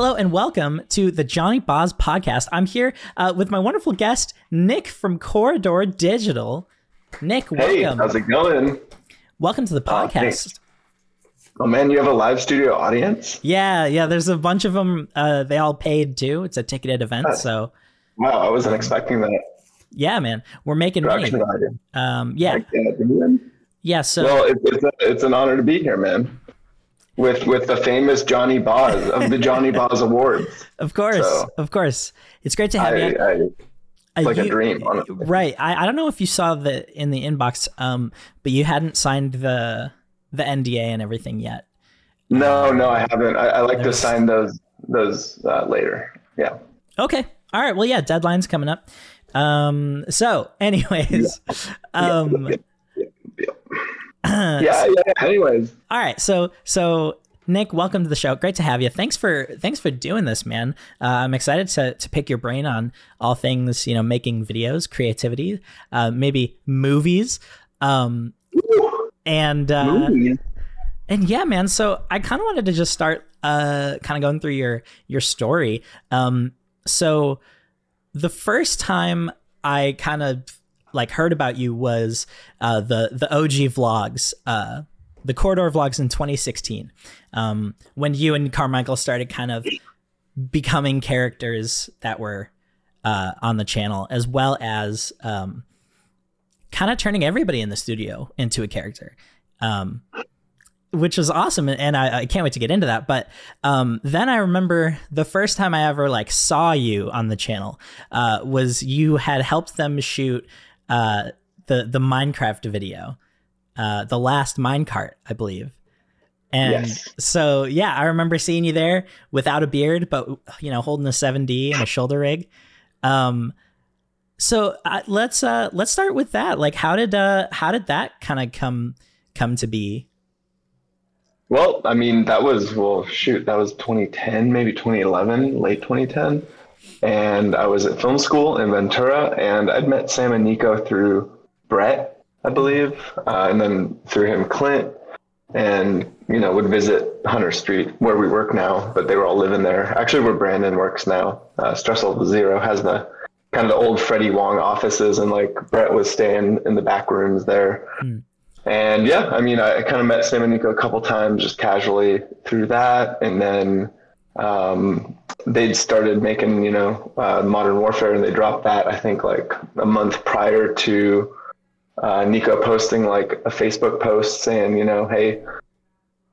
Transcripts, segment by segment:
Hello and welcome to the Johnny Boz podcast. I'm here uh, with my wonderful guest, Nick from Corridor Digital. Nick, Hey, welcome. how's it going? welcome to the Oh, podcast. thanks. Oh man, you have a live studio audience? yeah, yeah, there's a bunch of them. Uh, they all paid too. It's a ticketed event. So, Wow, I wasn't expecting that yeah, man, we're making money. Um, yeah, yeah. So, Well, it, it's, a, it's an honor to be here, man. With with the famous Johnny Boz of the Johnny Boz Awards. of course, so- of course. It's great to have I, you. I, it's like a dream, honestly. Right. I, I don't know if you saw the in the inbox, um, but you hadn't signed the the NDA and everything yet. no, no, I haven't. I, I like to sign those those uh, later. Yeah. Okay. All right. Well, yeah, deadline's coming up. Um. So, anyways, um. Yeah, yeah. Anyways, All right. So, so Nick, welcome to the show. Great to have you. Thanks for thanks for doing this, man. Uh, I'm excited to to pick your brain on all things you know, making videos, creativity, uh, maybe movies, um, and uh, movies. and yeah, man. So I kind of wanted to just start, uh, kind of going through your your story. Um, so the first time I kind of like heard about you was uh, the the OG vlogs, uh, the corridor vlogs in 2016, um, when you and Carmichael started kind of becoming characters that were uh, on the channel, as well as um, kind of turning everybody in the studio into a character. Um, which was awesome and I, I can't wait to get into that but um, then i remember the first time i ever like saw you on the channel uh, was you had helped them shoot uh, the the minecraft video uh, the last minecart i believe and Yes. so yeah i remember seeing you there without a beard but you know holding a 7d and a shoulder rig um so uh, let's uh let's start with that like how did uh how did that kind of come come to be Well, I mean, that was, well, shoot, that was 2010, maybe 2011, late 2010. And I was at film school in Ventura, and I'd met Sam and Niko through Brett, I believe, uh, and then through him, Clint, and, you know, would visit Hunter Street where we work now, but they were all living there. Actually, where Brandon works now. Uh, Stress Level Zero has the kind of the old Freddie Wong offices, and like Brett was staying in the back rooms there. Hmm. And yeah, I mean, I, I kind of met Sam and Niko a couple times just casually through that. And then um, they'd started making, you know, uh, Modern Warfare and they dropped that, I think, like a month prior to uh, Niko posting like a Facebook post saying, you know, hey,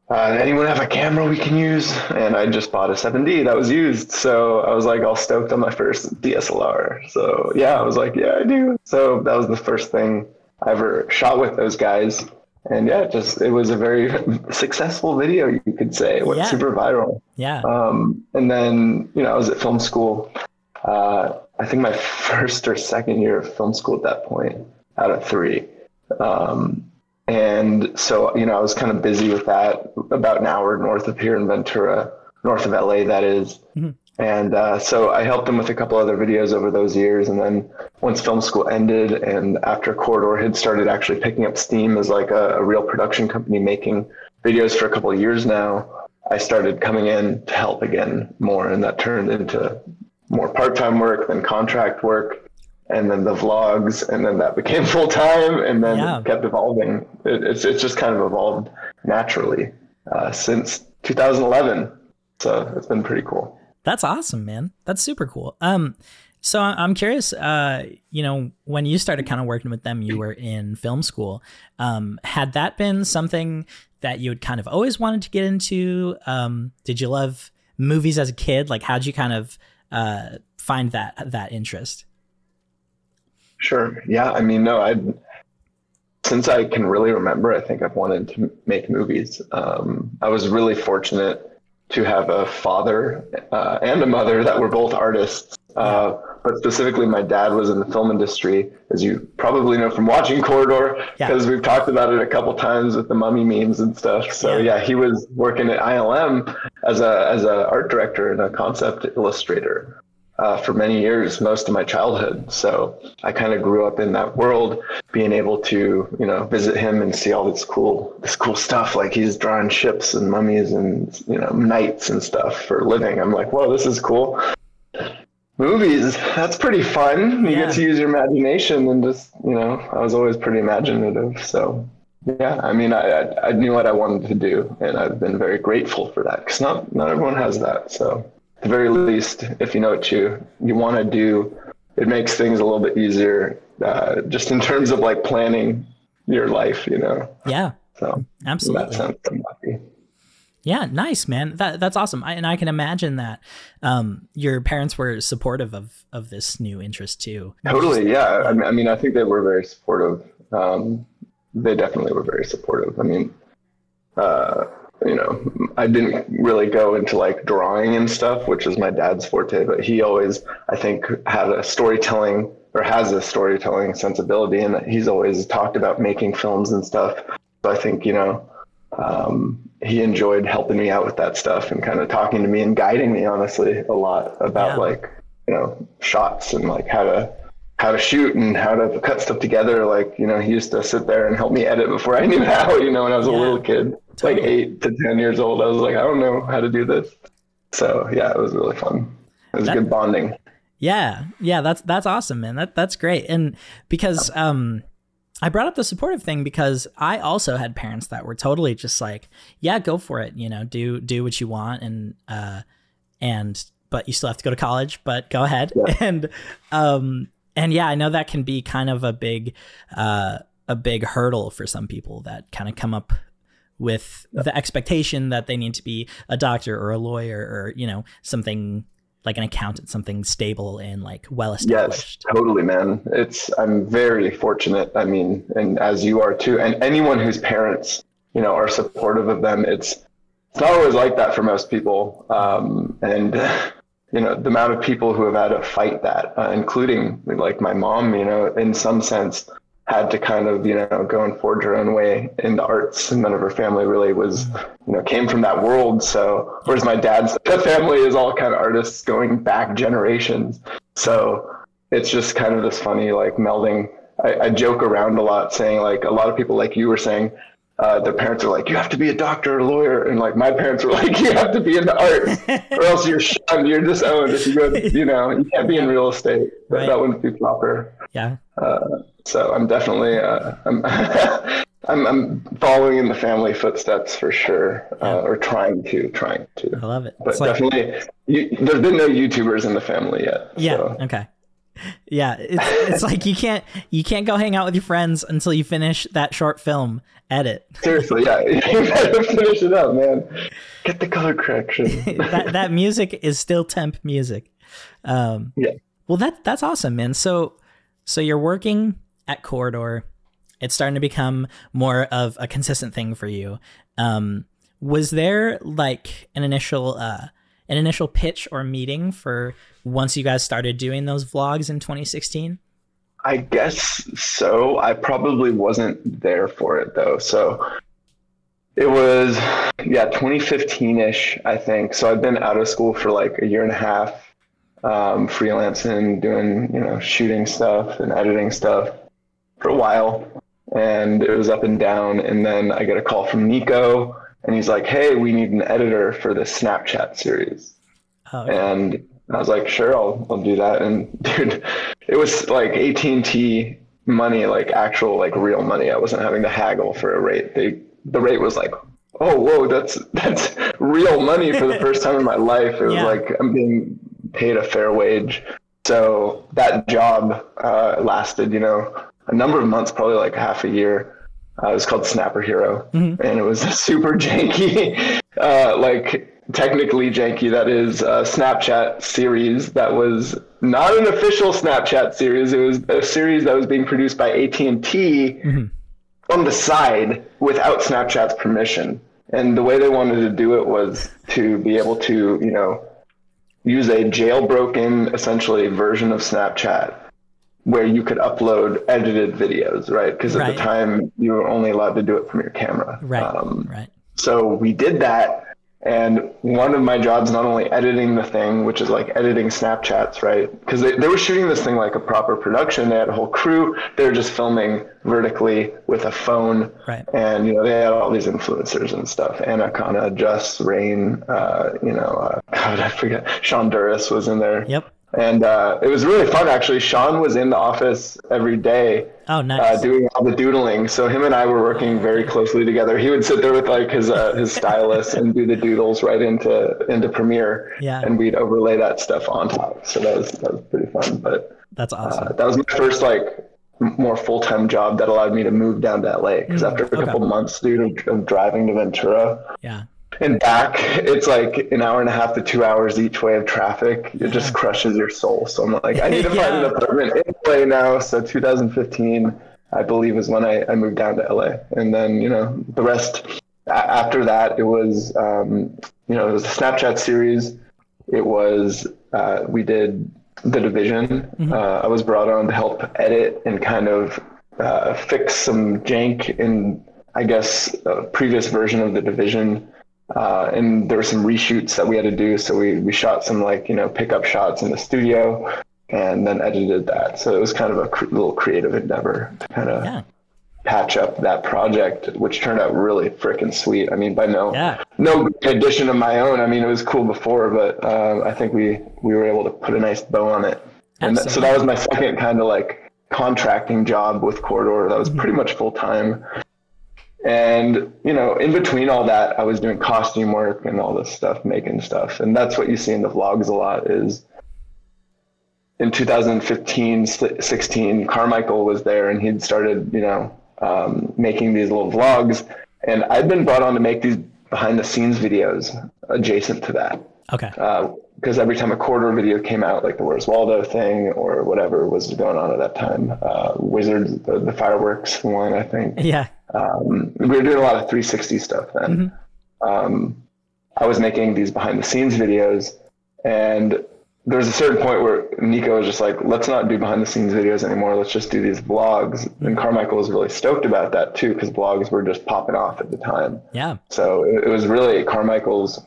uh, anyone have a camera we can use? And I just bought a 7D that was used. So I was like all stoked on my first DSLR. So yeah, I was like, yeah, I do. So that was the first thing I ever shot with those guys. And yeah, just it was a very successful video, you could say. It went Yeah. super viral. yeah Um, and then, you know, I was at film school. Uh, I think my first or second year of film school at that point, out of three. Um, and so, you know, I was kind of busy with that about an hour north of here in Ventura, north of LA, that is. Mhm. And uh, so I helped them with a couple other videos over those years. And then once film school ended and after Corridor had started actually picking up steam as like a, a real production company making videos for a couple of years now, I started coming in to help again more. And that turned into more part time work, then contract work, and then the vlogs. And then that became full time and then Yeah. kept evolving. It, it's, it's just kind of evolved naturally uh, since 2011. So it's been pretty cool. That's awesome, man. That's super cool. Um, so I'm curious. Uh, you know, when you started kind of working with them, you were in film school. Um, had that been something that you had kind of always wanted to get into? Um, did you love movies as a kid? Like, how'd you kind of uh, find that that interest? Sure. Yeah. I mean, no, I since I can really remember, I think I've wanted to make movies. Um, I was really fortunate to have a father uh, and a mother that were both artists. Uh, but specifically, my dad was in the film industry, as you probably know from watching Corridor, Yeah. because we've talked about it a couple times with the mummy memes and stuff. So Yeah. yeah, he was working at ILM as a as a art director and a concept illustrator. Uh, for many years, most of my childhood. So I kind of grew up in that world, being able to, you know, visit him and see all this cool, this cool stuff. Like he's drawing ships and mummies and you know knights and stuff for living. I'm like, whoa, this is cool. Movies, that's pretty fun. You Yeah. get to use your imagination and just, you know, I was always pretty imaginative. So yeah, I mean, I, I I knew what I wanted to do, and I've been very grateful for that because not not everyone has that. So the very least, if you know what you you want to do, it makes things a little bit easier, uh, just in terms of like planning your life, you know. Yeah, So absolutely. sense. Yeah, nice, man. That that's awesome. I, and I can imagine that um, your parents were supportive of of this new interest too. Totally, yeah. I mean, I mean, I think they were very supportive. Um, they definitely were very supportive. I mean, uh, you know, I didn't really go into like drawing and stuff, which is my dad's forte, but he always, I think, had a storytelling or has a storytelling sensibility, and he's always talked about making films and stuff. So I think, you know, um, he enjoyed helping me out with that stuff and kind of talking to me and guiding me, honestly, a lot about Yeah. like, you know, shots and like how to how to shoot and how to cut stuff together. Like, you know, he used to sit there and help me edit before I knew how, you know, when I was a little kid, like eight to 10 years old. I was like, I don't know how to do this. So yeah, it was really fun. It was That- good bonding. Yeah, yeah, that's that's awesome, man. That that's great. And because um I brought up the supportive thing because I also had parents that were totally just like, yeah, go for it, you know, do do what you want and uh and but you still have to go to college, but go ahead. Yeah. And um and yeah, I know that can be kind of a big uh a big hurdle for some people that kind of come up with the expectation that they need to be a doctor or a lawyer or you know something like an accountant something stable and like well established. Yes, totally, man. It's I'm very fortunate. I mean, and as you are too, and anyone whose parents, you know, are supportive of them, it's it's not always like that for most people. Um, and you know, the amount of people who have had to fight that, uh, including like my mom, you know, in some sense, had to kind of you know go and forge her own way in the arts. And none of her family really was, you know, came from that world. So whereas my dad's family is all kind of artists going back generations. So it's just kind of this funny like melding. I, I joke around a lot saying like a lot of people like you were saying uh, their parents are like you have to be a doctor or a lawyer and like my parents were like you have to be in the art or else you're shunned you're disowned if you go you know you can't be in real estate. That, Right. that wouldn't be proper. Yeah. Uh, so I'm definitely uh, I'm, I'm I'm following in the family footsteps for sure uh, or trying to trying to. I love it. But it's like definitely you, there's been no YouTubers in the family yet yeah so. okay yeah it's, it's like you can't you can't go hang out with your friends until you finish that short film edit Seriously, yeah. You gotta finish it up, man. Get the color correction. that that music is still temp music. Um, Yeah. Well, that that's awesome, man. So so you're working at Corridor. It's starting to become more of a consistent thing for you. Um, was there like an initial uh, an initial pitch or meeting for once you guys started doing those vlogs in 2016? I guess so. I probably wasn't there for it though. So it was, yeah, 2015 ish, I think. So I've been out of school for like a year and a half, um, freelancing, doing, you know, shooting stuff and editing stuff for a while. And it was up and down. And then I get a call from Niko and he's like, hey, we need an editor for the Snapchat series. Oh, and I was like, sure, I'll I'll do that. And dude, it was like AT and T money, like actual like real money. I wasn't having to haggle for a rate. They the rate was like, oh whoa, that's that's real money for the first time in my life. It was Yeah. like I'm being paid a fair wage. So that job uh, lasted, you know, a number of months, probably like half a year. Uh, it was called Snapper Hero, Mhm. and it was a super janky, uh, like technically janky. That is a Snapchat series that was not an official Snapchat series. It was a series that was being produced by AT and T Mhm. on the side without Snapchat's permission. And the way they wanted to do it was to be able to, you know, use a jailbroken, essentially, version of Snapchat where you could upload edited videos, right? Because at Right. the time you were only allowed to do it from your camera. right, Um, right. so we did that, And one of my jobs, not only editing the thing, which is like editing Snapchats, right? Because they, they were shooting this thing like a proper production. They had a whole crew. They were just filming vertically with a phone. Right. And, you know, they had all these influencers and stuff. Anna Akana, Just, Rain, uh, you know, uh, God, I forget. Sean Duras was in there. Yep. And uh, it was really fun, actually. Sean was in the office every day Oh, nice. uh, doing all the doodling. So him and I were working very closely together. He would sit there with like his uh, his stylus and do the doodles right into into Premiere, Yeah. and we'd overlay that stuff on top. So that was that was pretty fun. But That's uh, awesome. that was my first like more full time job that allowed me to move down to LA. Because after a Mm, okay. couple months, dude, of, of driving to Ventura yeah. And back, it's like an hour and a half to two hours each way of traffic. It just crushes your soul. So I'm like, I need to find an apartment in LA now. So 2015, I believe, is when I, I moved down to LA. And then, you know, the rest after that, it was, um, you know, it was a Snapchat series. It was, uh, we did The Division. Uh, I was brought on to help edit and kind of uh, fix some jank in, I guess, a previous version of The Division. Uh, and there were some reshoots that we had to do. So we, we shot some like, you know, pickup shots in the studio and then edited that. So it was kind of a cr- little creative endeavor to kind of Yeah. patch up that project, which turned out really freaking sweet. I mean, by no, Yeah. no addition of my own. I mean, it was cool before, but uh, I think we, we were able to put a nice bow on it. And that, so that was my second kind of like contracting job with Corridor. That was pretty much full time. And, you know, in between all that, I was doing costume work and all this stuff, making stuff. And that's what you see in the vlogs a lot is in 2015, 16, Carmichael was there and he'd started, you know, um, making these little vlogs. And I'd been brought on to make these behind the scenes videos adjacent to that Okay. because every time a Corridor video came out, like the Where's Waldo thing or whatever was going on at that time, uh, Wizards, the, the fireworks one, I think. Yeah. Um, we were doing a lot of 360 stuff then. Um, I was making these behind the scenes videos, and there was a certain point where Niko was just like, let's not do behind the scenes videos anymore. Let's just do these vlogs. And Carmichael was really stoked about that too, because vlogs were just popping off at the time. Yeah. So it was really Carmichael's,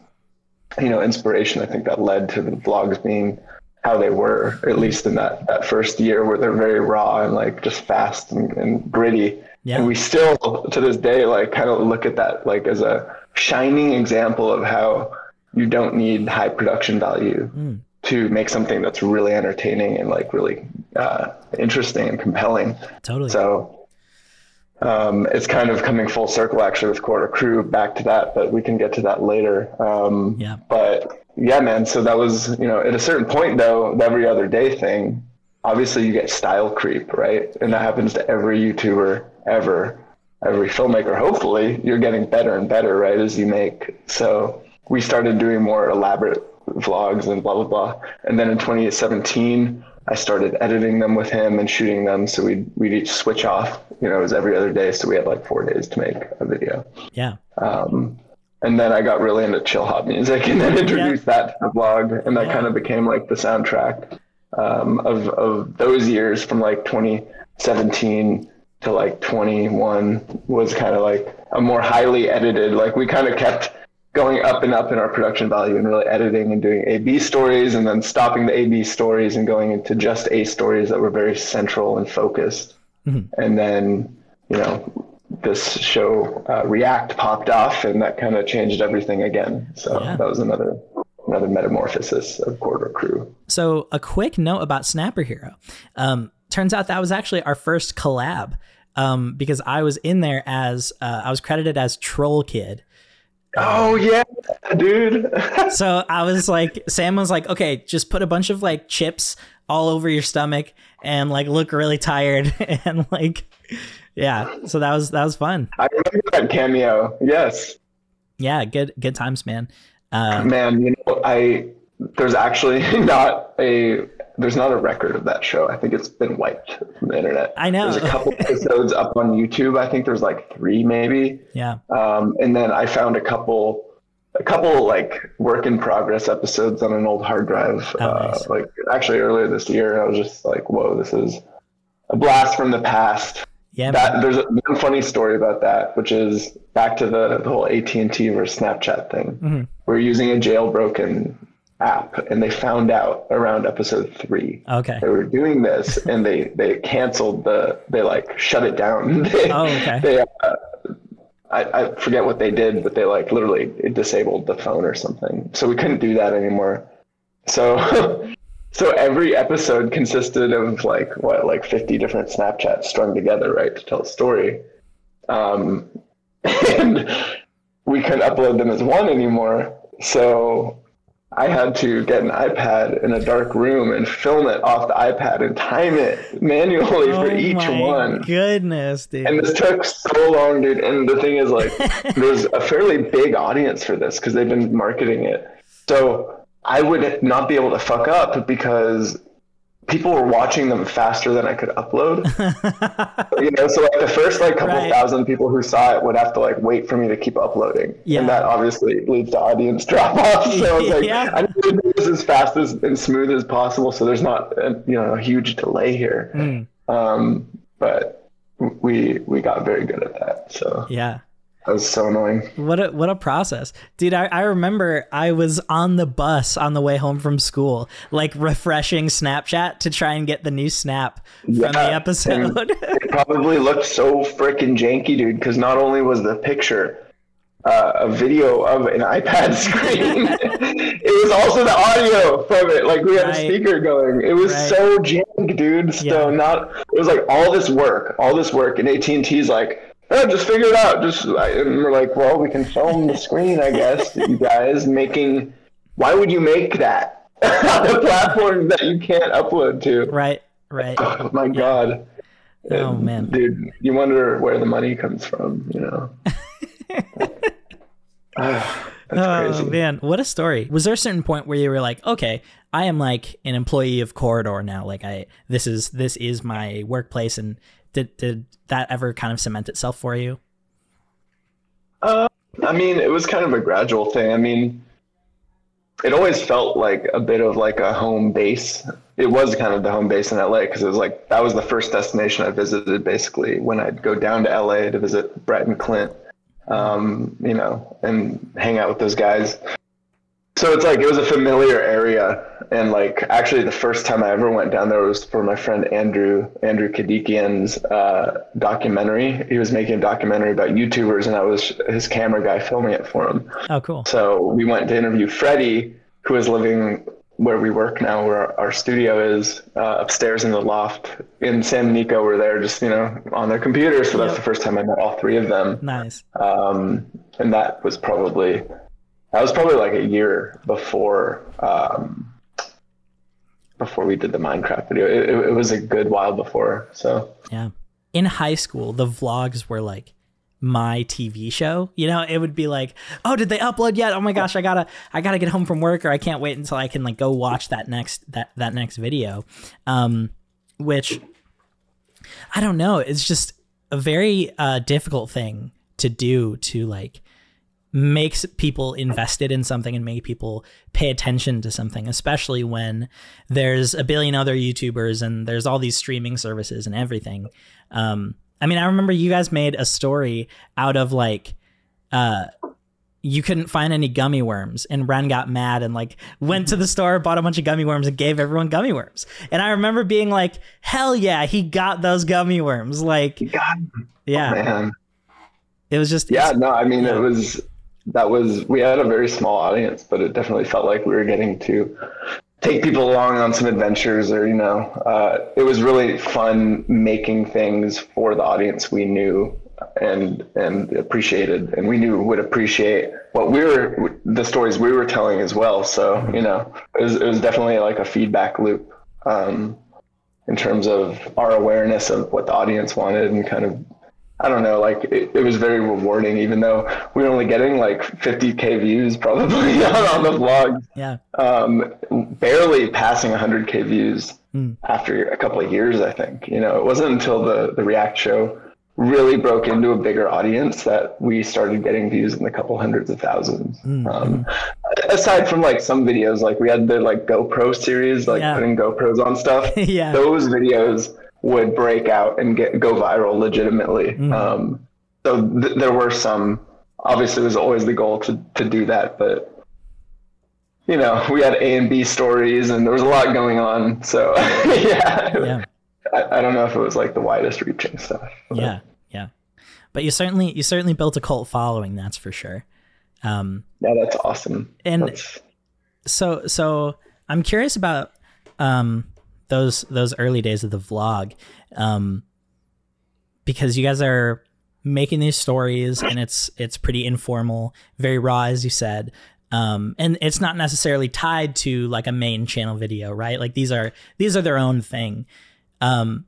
you know, inspiration. I think that led to the vlogs being how they were, at least in that, that first year where they're very raw and like just fast and, and gritty. Yeah. And we still, to this day, like kind of look at that like as a shining example of how you don't need high production value to make something that's really entertaining and like really uh, interesting and compelling. Totally. So um, it's kind of coming full circle actually with Corridor Crew back to that, but we can get to that later. Um, Yeah. But yeah, man. So that was, you know, at a certain point though, the every other day thing, obviously you get style creep, right? And that happens to every YouTuber ever, every filmmaker. Hopefully you're getting better and better, right? As you make. So we started doing more elaborate vlogs and blah, blah, blah. And then in 2017, I started editing them with him and shooting them. So we'd, we'd each switch off, you know, it was every other day. So we had like four days to make a video. yeah. Um, and then I got really into chill hop music and then introduced that to the blog. And that Yeah. kind of became like the soundtrack um, of, of those years from like 2017 to like 21 was kind of like a more highly edited, like we kind of kept going up and up in our production value and really editing and doing A-B stories and then stopping the A-B stories and going into just A stories that were very central and focused. And then, you know, this show uh, React popped off and that kind of changed everything again. So Yeah. that was another another metamorphosis of Corridor Crew. So, a quick note about Snapper Hero. Um, turns out that was actually our first collab um, because I was in there as uh, I was credited as Troll Kid. Oh yeah, dude. So I was like, Sam was like, okay, just put a bunch of like chips all over your stomach and like look really tired and like, yeah. So that was that was fun. I remember that cameo. Yes. Yeah, good good times, man. Uh, Man, you know, I there's actually not a there's not a record of that show. I think it's been wiped from the internet. I know. There's a couple episodes up on YouTube. I think there's like three maybe. yeah, Um, and then I found a couple a couple like work in progress episodes on an old hard drive. Oh, uh, nice. like actually earlier this year, I was just like, whoa, this is a blast from the past. Yeah, that there's a, one funny story about that, which is back to the, the whole AT and T versus Snapchat thing. Mm-hmm. We're using a jailbroken app, and they found out around episode three. Okay. They were doing this, and they they canceled the they like shut it down. they, Oh, okay. They, uh, I, I forget what they did, but they like literally disabled the phone or something, so we couldn't do that anymore. So. So every episode consisted of like what, like fifty different Snapchats strung together, right, to tell a story. Um, and we couldn't upload them as one anymore. So I had to get an iPad in a dark room and film it off the iPad and time it manually for oh each my one. Goodness, dude. And this took so long, dude. And the thing is, like, there's a fairly big audience for this because they've been marketing it. So I would not be able to fuck up because people were watching them faster than I could upload. you know, so like the first like couple Right. thousand people who saw it would have to like wait for me to keep uploading. Yeah. And that obviously leads to audience drop off. So I was like, Yeah. I need to do this as fast as and smooth as possible so there's not a, you know a huge delay here. Mm, Um, but we we got very good at that. So yeah. That was so annoying. What a what a process, dude! I, I remember I was on the bus on the way home from school, like refreshing Snapchat to try and get the new snap from the episode. It probably looked so freaking janky, dude, because not only was the picture uh, a video of an iPad screen, it was also the audio from it. Like we had Right. a speaker going. It was Right. so jank, dude. So Yeah. not. It was like all this work, all this work, and AT and T's like. Oh, just figure it out. Just and we're like, well, we can film the screen, I guess. you guys making. Why would you make that on a platform that you can't upload to? right, right. Oh my god. Oh, And, man. Dude, you wonder where the money comes from, you know. That's Oh crazy. man, what a story! Was there a certain point where you were like, okay, I am like an employee of Corridor now. Like I, this is this is my workplace, and did did that ever kind of cement itself for you? Uh, I mean, it was kind of a gradual thing. I mean, it always felt like a bit of like a home base. It was kind of the home base in LA because it was like that was the first destination I visited basically when I'd go down to LA to visit Brett and Clint, um, you know, and hang out with those guys. So it's like it was a familiar area, and like actually the first time I ever went down there was for my friend Andrew Andrew Kadikian's uh, documentary. He was making a documentary about YouTubers, and I was his camera guy filming it for him. Oh, cool. So we went to interview Freddie, who is living where we work now, where our, studio is uh, upstairs in the loft in San Niko. We're there just you know on their computers. So that's the first time I met all three of them Nice. um, and that was probably that was probably like a year before um, before we did the Minecraft video. It, it, it was a good while before. So Yeah. In high school, the vlogs were like my TV show. You know, it would be like, "Oh, did they upload yet? Oh my gosh, I got to I got to get home from work or I can't wait until I can like go watch that next that that next video." Um which I don't know, it's just a very uh difficult thing to do to like makes people invested in something and make people pay attention to something, especially when there's a billion other YouTubers and there's all these streaming services and everything. Um, I mean, I remember you guys made a story out of like, uh, you couldn't find any gummy worms, and Wren got mad and like went to the store, bought a bunch of gummy worms, and gave everyone gummy worms. And I remember being like, "Hell yeah, he got those gummy worms!" Like, God, yeah, man, it was just yeah, no, I mean it was that was we had a very small audience, but it definitely felt like we were getting to take people along on some adventures, or you know, uh, it was really fun making things for the audience we knew and and appreciated, and we knew would appreciate what we were the stories we were telling as well. So you know, it was it was definitely like a feedback loop. Um, in terms of our awareness of what the audience wanted and kind of I don't know, like it, it was very rewarding, even though we were only getting like 50k views probably on, on the vlog, yeah, um, barely passing 100k views Mm. after a couple of years. I think you know it wasn't until the the React show really broke into a bigger audience that we started getting views in the couple hundreds of thousands. Mm, Um, aside from like some videos, like we had the like GoPro series, like Yeah. putting GoPros on stuff yeah, those videos would break out and get go viral legitimately. Mhm. Um, so th- there were some. Obviously, it was always the goal to to do that, but you know, we had A and B stories, and there was a lot going on. So yeah, Yeah. I, I don't know if it was like the widest reaching stuff. but- Yeah. Yeah. But you certainly you certainly built a cult following, that's for sure. Um yeah, that's awesome. And- That's- so so I'm curious about um those those early days of the vlog. Um because you guys are making these stories and it's it's pretty informal, very raw as you said. Um and it's not necessarily tied to like a main channel video, right? Like these are these are their own thing. Um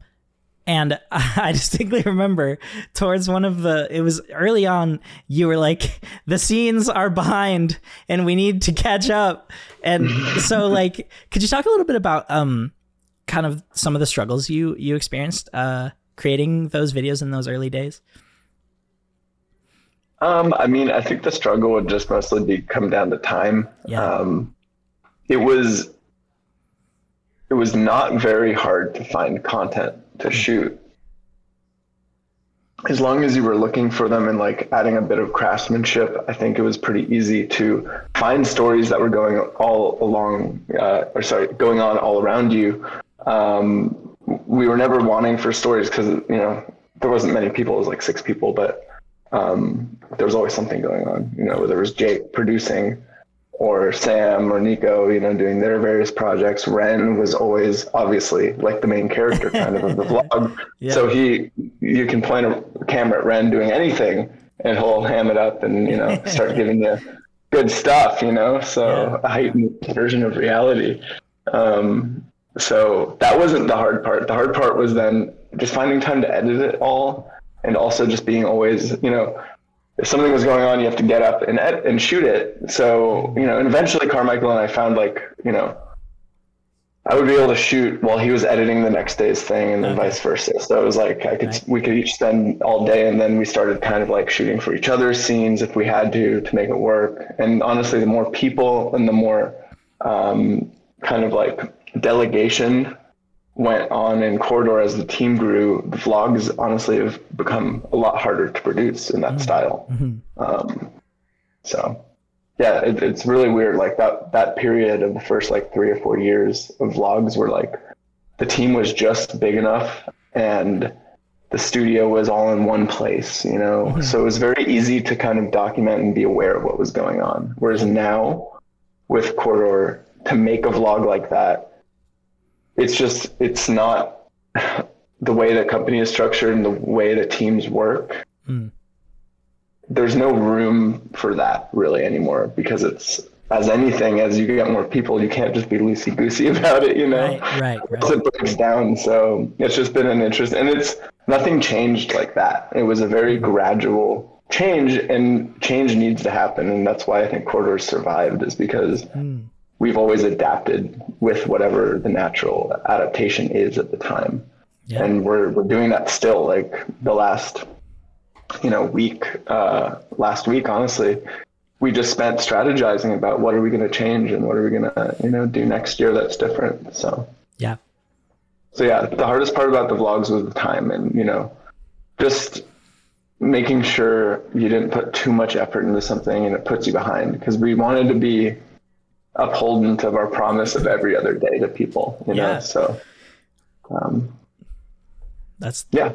and I distinctly remember towards one of the it was early on you were like the scenes are behind and we need to catch up. And so like could you talk a little bit about um kind of some of the struggles you you experienced uh creating those videos in those early days? Um, I mean, I think the struggle would just mostly be come down to time. Yeah. Um, it was it was not very hard to find content to shoot. As long as you were looking for them and like adding a bit of craftsmanship, I think it was pretty easy to find stories that were going all along, uh, or sorry, going on all around you. Um, we were never wanting for stories because you know there wasn't many people; it was like six people, but um, there was always something going on. You know, whether it was Jake producing, or Sam or Niko, you know, doing their various projects. Wren was always obviously like the main character kind of of the vlog. Yeah. So he, you can point a camera at Wren doing anything, and he'll ham it up and you know start giving you good stuff. You know, so a heightened version of reality. Um, so that wasn't the hard part. The hard part was then just finding time to edit it all, and also just being always, you know, if something was going on, you have to get up and ed- and shoot it. So you know, and eventually Carmichael and I found like you know, I would be able to shoot while he was editing the next day's thing, and then Okay. vice versa. So it was like I could Right. we could each spend all day, and then we started kind of like shooting for each other's scenes if we had to to make it work. And honestly, the more people and the more um, kind of like delegation went on in corridor as the team grew the vlogs honestly have become a lot harder to produce in that style. Mhm. um, so yeah it, it's really weird like that that period of the first like three or four years of vlogs were like the team was just big enough and the studio was all in one place you know? So it was very easy to kind of document and be aware of what was going on. Whereas now with corridor to make a vlog like that it's just it's not the way the company is structured and the way that teams work Mm. there's no room for that really anymore because it's as anything as you get more people you can't just be loosey goosey about it you know Right, right, right. it breaks down so it's just been an interest and it's nothing changed like that it was a very gradual change and change needs to happen and that's why i think corridors survived is because Mm. We've always adapted with whatever the natural adaptation is at the time Yeah. and we're we're doing that still like the last you know week uh last week honestly we just spent strategizing about what are we going to change and what are we going to you know do next year that's different so Yeah. so yeah the hardest part about the vlogs was the time and you know just making sure you didn't put too much effort into something and it puts you behind because we wanted to be upholdent of our promise of every other day to people you know Yeah. so um That's yeah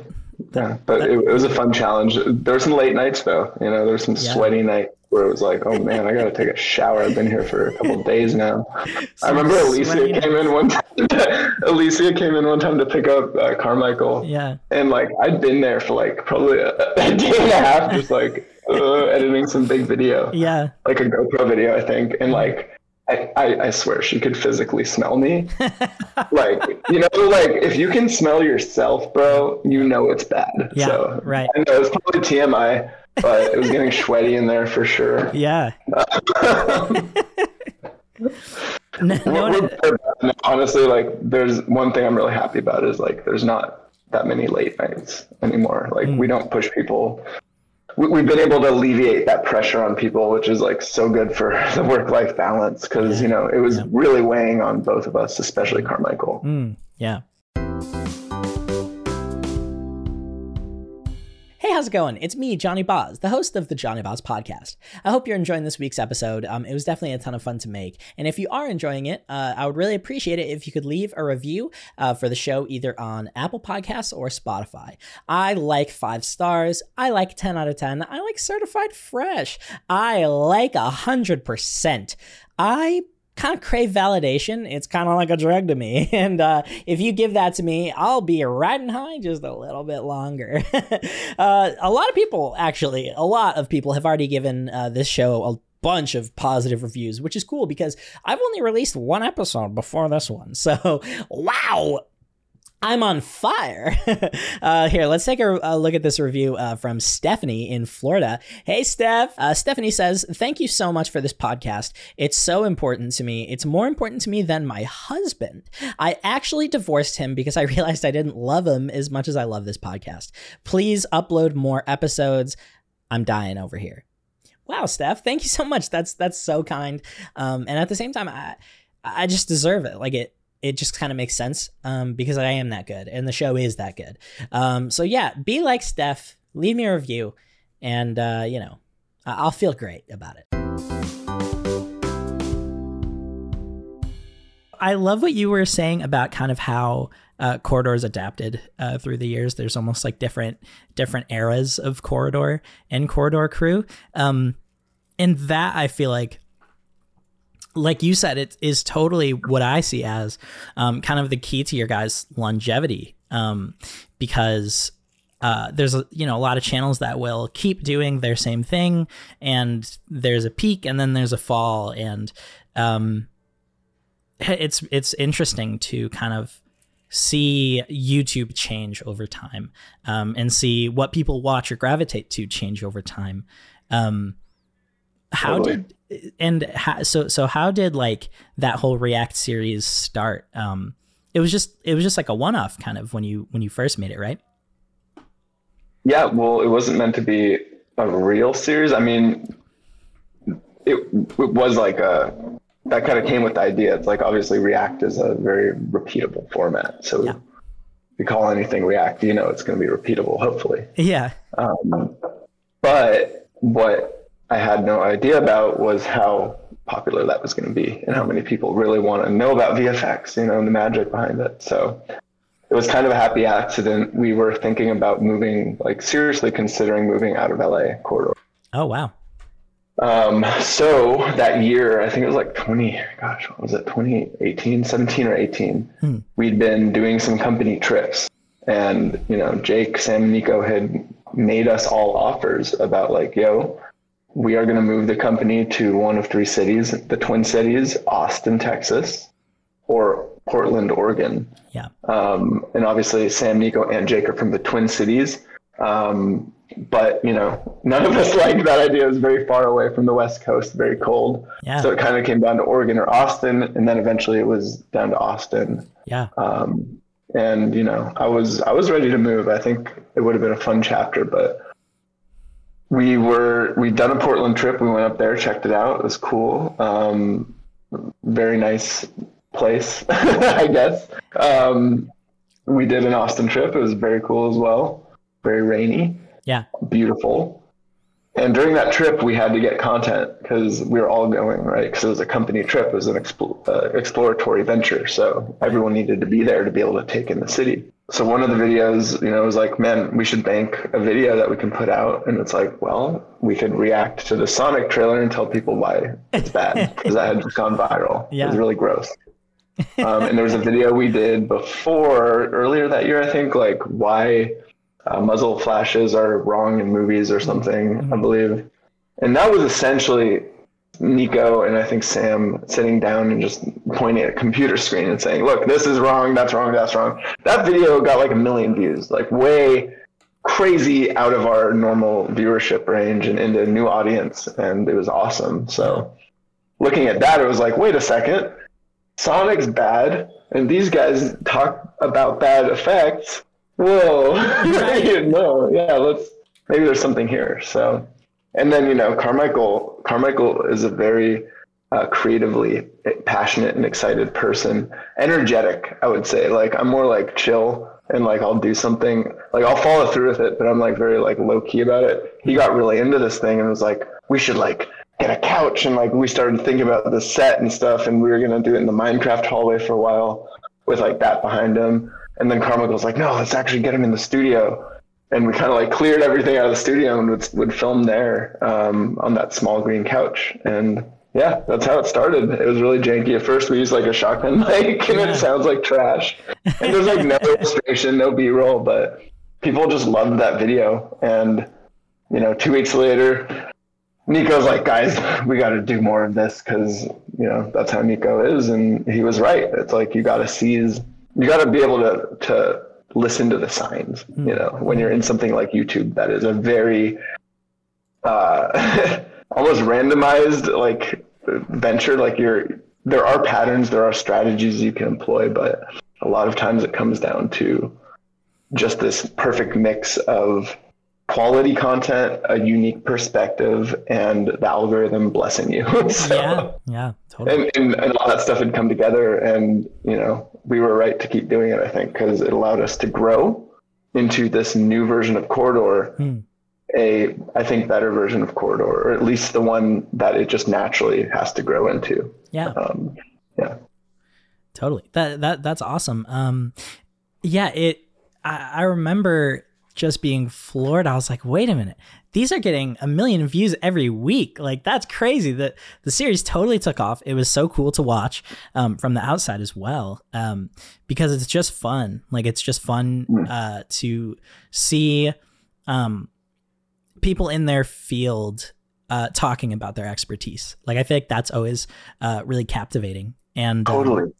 yeah but it, it was a fun challenge there were some late nights though you know there were some Yeah. sweaty nights where it was like oh man i gotta take a shower i've been here for a couple of days now i remember alicia came in one time alicia came in one time to pick up uh, carmichael yeah. and like i'd been there for like probably a, a day and a half just like uh, editing some big video Yeah. like a gopro video i think and like I, I, I swear she could physically smell me. like, you know, like if you can smell yourself, bro, you know it's bad. Yeah, so, right. I know it was probably TMI, but it was getting sweaty in there for sure. Yeah. no, no we're- honestly, like, there's one thing I'm really happy about is like there's not that many late nights anymore. Like, Mm. we don't push people. We, we've been able to alleviate that pressure on people, which is like so good for the work-life balance because you know it was Yeah. really weighing on both of us, especially Carmichael. Mm, yeah. How's it going? It's me, Johnny Boz, the host of the Johnny Boz podcast. I hope you're enjoying this week's episode. Um, it was definitely a ton of fun to make. And if you are enjoying it, uh, I would really appreciate it if you could leave a review uh, for the show either on Apple Podcasts or Spotify. I like five stars. I like 10 out of 10. I like certified fresh. I like 100%. I kind of crave validation. It's kind of like a drug to me. And uh, if you give that to me, I'll be riding high just a little bit longer. uh, a lot of people, actually, a lot of people have already given uh, this show a bunch of positive reviews, which is cool because I've only released one episode before this one. So, wow, I'm on fire. uh, here, let's take a, a, look at this review uh, from Stephanie in Florida. Hey, Steph. Uh, Stephanie says, Thank you so much for this podcast. It's so important to me. It's more important to me than my husband. I actually divorced him because I realized I didn't love him as much as I love this podcast. Please upload more episodes. I'm dying over here. Wow, Steph, thank you so much. That's that's so kind. Um, and at the same time, I I just deserve it. Like it it just kind of makes sense um, because I am that good and the show is that good. Um, so yeah, be like Steph, leave me a review, and uh, you know, I'll feel great about it. I love what you were saying about kind of how uh, corridors adapted uh, through the years. There's almost like different different eras of corridor and corridor crew, um, and that I feel like like you said, it is totally what I see as um, kind of the key to your guys' longevity, um, because uh, there's a you know a lot of channels that will keep doing their same thing, and there's a peak and then there's a fall, and um, it's it's interesting to kind of see YouTube change over time, um, and see what people watch or gravitate to change over time. Um, how totally. did and how, so so how did like that whole React series start? Um, it was just it was just like a one off kind of when you when you first made it, right? Yeah, well, it wasn't meant to be a real series. I mean, it, it was like a that kind of came with the idea. It's like obviously React is a very repeatable format, so. Yeah. If you call anything React, you know it's going to be repeatable, hopefully. Yeah. Um, but what I had no idea about was how popular that was going to be and how many people really want to know about VFX, you know, and the magic behind it. So it was kind of a happy accident. We were thinking about moving, like seriously considering moving out of LA corridor. Oh, wow. Um, so that year, I think it was like 20, gosh, what was it, 2018, 17 or 18, hmm. we'd been doing some company trips. And, you know, Jake, Sam, and Niko had made us all offers about like, yo, we are going to move the company to one of three cities the Twin Cities, Austin, Texas, or Portland, Oregon. Yeah. Um, and obviously, Sam, Niko, and Jake are from the Twin Cities. Um, but, you know, none of us liked that idea. It was very far away from the West Coast, very cold. Yeah. So it kind of came down to Oregon or Austin. And then eventually it was down to Austin. Yeah. Um, and, you know, I was, I was ready to move. I think it would have been a fun chapter, but we were we'd done a Portland trip. We went up there, checked it out. It was cool. Um, very nice place, I guess. Um, we did an Austin trip. It was very cool as well. Very rainy. Yeah. Beautiful. And during that trip, we had to get content because we were all going, right? Because it was a company trip, it was an expo- uh, exploratory venture. So everyone needed to be there to be able to take in the city so one of the videos, you know, was like, man, we should bank a video that we can put out. And it's like, well, we could react to the Sonic trailer and tell people why it's bad because that had just gone viral. Yeah. It was really gross. Um, and there was a video we did before earlier that year, I think, like why uh, muzzle flashes are wrong in movies or something, mm-hmm. I believe. And that was essentially Niko and I think Sam sitting down and just pointing at a computer screen and saying, "Look, this is wrong. That's wrong. That's wrong." That video got like a million views, like way crazy out of our normal viewership range and into a new audience, and it was awesome. So, looking at that, it was like, wait a second, Sonic's bad, and these guys talk about bad effects. Whoa, no, yeah, let's maybe there's something here. So and then, you know, Carmichael, Carmichael is a very uh, creatively passionate and excited person, energetic, I would say. Like I'm more like chill. and like I'll do something like I'll follow through with it, but I'm like very like low key about it. He got really into this thing and was like, we should like get a couch and like we started thinking about the set and stuff and we were gonna do it in the Minecraft hallway for a while with like that behind him. And then Carmichael was like, no, let's actually get him in the studio. And we kind of like cleared everything out of the studio and would, would film there um, on that small green couch. And yeah, that's how it started. It was really janky. At first, we used like a shotgun mic, and yeah. it sounds like trash. And there's like no illustration, no B-roll, but people just loved that video. And you know, two weeks later, Niko's like, guys, we got to do more of this because you know that's how Niko is, and he was right. It's like you got to seize, you got to be able to to listen to the signs. Mm. You know, when you're in something like YouTube, that is a very uh, almost randomized like venture like you're there are patterns there are strategies you can employ but a lot of times it comes down to just this perfect mix of quality content a unique perspective and the algorithm blessing you so, yeah yeah totally and, and, and all that stuff had come together and you know we were right to keep doing it i think because it allowed us to grow into this new version of corridor hmm a I think better version of corridor, or at least the one that it just naturally has to grow into. Yeah. Um, yeah. Totally. That that that's awesome. Um, yeah. It. I, I remember just being floored. I was like, wait a minute. These are getting a million views every week. Like that's crazy. That the series totally took off. It was so cool to watch um, from the outside as well, um, because it's just fun. Like it's just fun hmm. uh, to see um, people in their field uh, talking about their expertise. Like I feel like that's always uh, really captivating. And um, totally,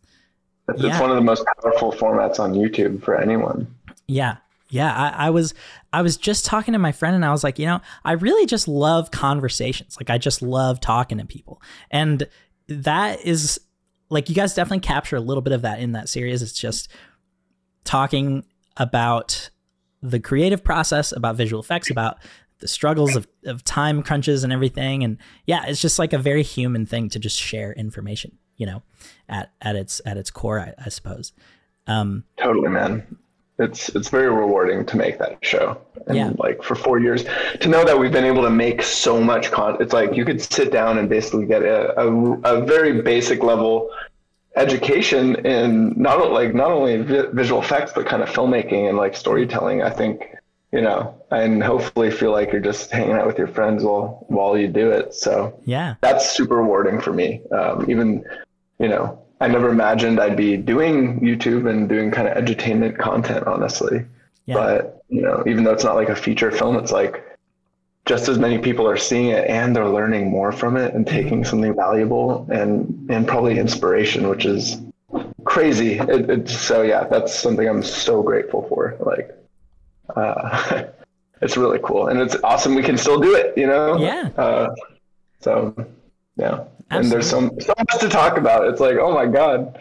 it's, yeah. one of the most powerful formats on YouTube for anyone. Yeah, yeah. I, I, was I was just talking to my friend, and I was like, you know, I really just love conversations. Like I just love talking to people, and that is like you guys definitely capture a little bit of that in that series. It's just talking about the creative process, about visual effects, about the struggles of, of time crunches and everything. And yeah, it's just like a very human thing to just share information, you know, at, at its, at its core, I, I suppose. Um, totally, man. It's, it's very rewarding to make that show. And yeah. like for four years to know that we've been able to make so much content, it's like you could sit down and basically get a, a, a very basic level education in not like not only visual effects but kind of filmmaking and like storytelling i think you know, and hopefully feel like you're just hanging out with your friends while while you do it. So yeah, that's super rewarding for me. Um, even, you know, I never imagined I'd be doing YouTube and doing kind of edutainment content, honestly. Yeah. But you know, even though it's not like a feature film, it's like just as many people are seeing it and they're learning more from it and taking mm-hmm. something valuable and and probably inspiration, which is crazy. It, it's so yeah, that's something I'm so grateful for. Like uh, it's really cool and it's awesome we can still do it you know yeah uh, so yeah Absolutely. and there's so, so much to talk about it's like oh my god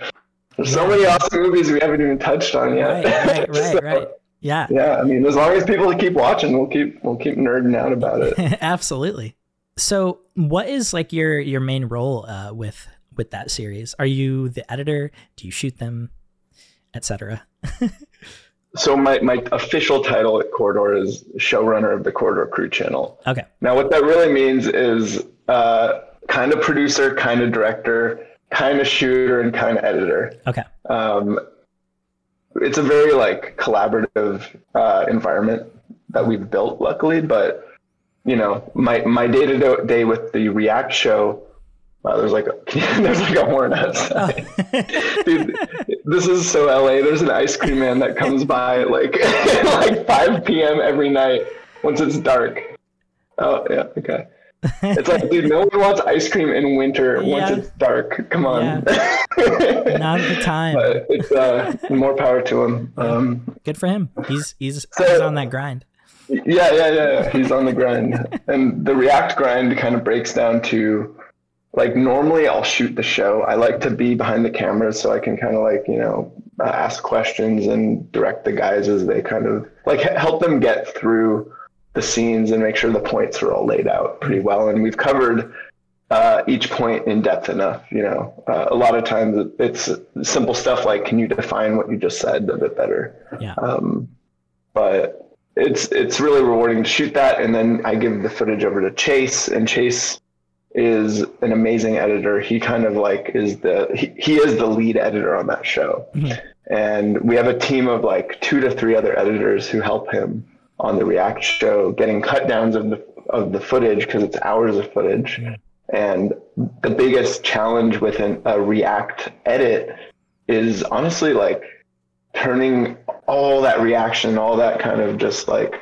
there's yeah. so many awesome movies we haven't even touched on yet right right right, so, right. yeah yeah i mean as long as people keep watching we'll keep we'll keep nerding out about it absolutely so what is like your your main role uh, with with that series are you the editor do you shoot them etc so my, my official title at Corridor is showrunner of the Corridor Crew channel. Okay. Now what that really means is uh, kind of producer, kind of director, kind of shooter, and kind of editor. Okay. Um, it's a very like collaborative uh, environment that we've built, luckily. But you know, my my day to day with the React show Wow, there's like a there's like a horn outside. Oh. Dude, this is so LA. There's an ice cream man that comes by at like like 5 p.m. every night once it's dark. Oh yeah, okay. It's like, dude, no one wants ice cream in winter yeah. once it's dark. Come on. Yeah. Not the time. But it's uh, more power to him. Um, Good for him. He's he's, so, he's on that grind. Yeah, yeah, yeah. He's on the grind, and the React grind kind of breaks down to like normally I'll shoot the show. I like to be behind the camera so I can kind of like, you know, ask questions and direct the guys as they kind of like help them get through the scenes and make sure the points are all laid out pretty well. And we've covered uh, each point in depth enough. You know, uh, a lot of times it's simple stuff like, can you define what you just said a bit better? Yeah. Um, but it's it's really rewarding to shoot that, and then I give the footage over to Chase, and Chase is an amazing editor. He kind of like is the he, he is the lead editor on that show. Mhm. And we have a team of like two to three other editors who help him on the React show, getting cut downs of the of the footage because it's hours of footage. Mhm. And the biggest challenge with an, a React edit is honestly like turning all that reaction, all that kind of just like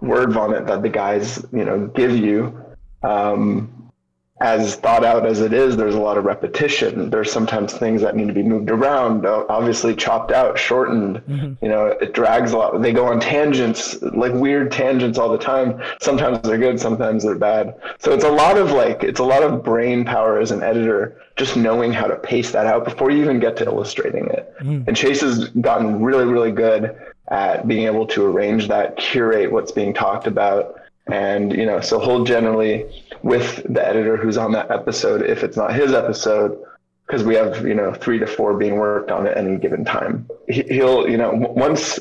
word vomit that the guys, you know, give you. Um, as thought out as it is, there's a lot of repetition. There's sometimes things that need to be moved around, uh, obviously chopped out, shortened. Mhm. You know, it drags a lot. They go on tangents, like weird tangents all the time. Sometimes they're good, sometimes they're bad. So it's a lot of like, it's a lot of brain power as an editor, just knowing how to pace that out before you even get to illustrating it. Mm. And Chase has gotten really, really good at being able to arrange that, curate what's being talked about. And, you know, so he'll generally, with the editor who's on that episode, if it's not his episode, because we have, you know, three to four being worked on at any given time, he- he'll, you know, once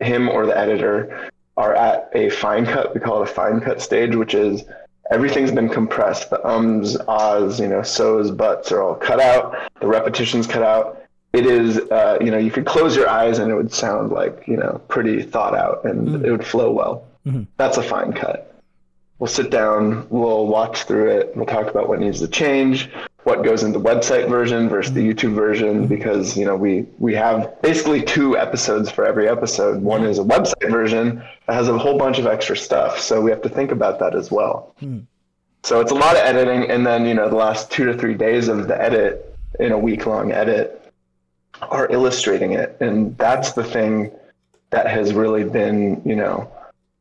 him or the editor are at a fine cut, we call it a fine cut stage, which is everything's been compressed. The ums, ahs, you know, so's, buts are all cut out. The repetitions cut out. It is, uh, you know, you could close your eyes and it would sound like, you know, pretty thought out and Mm. it would flow well. Mhm. That's a fine cut. We'll sit down, we'll watch through it, we'll talk about what needs to change, what goes in the website version versus the YouTube version, because you know we we have basically two episodes for every episode. One is a website version that has a whole bunch of extra stuff, so we have to think about that as well. Hmm. So it's a lot of editing, and then you know the last two to three days of the edit in a week long edit are illustrating it, and that's the thing that has really been you know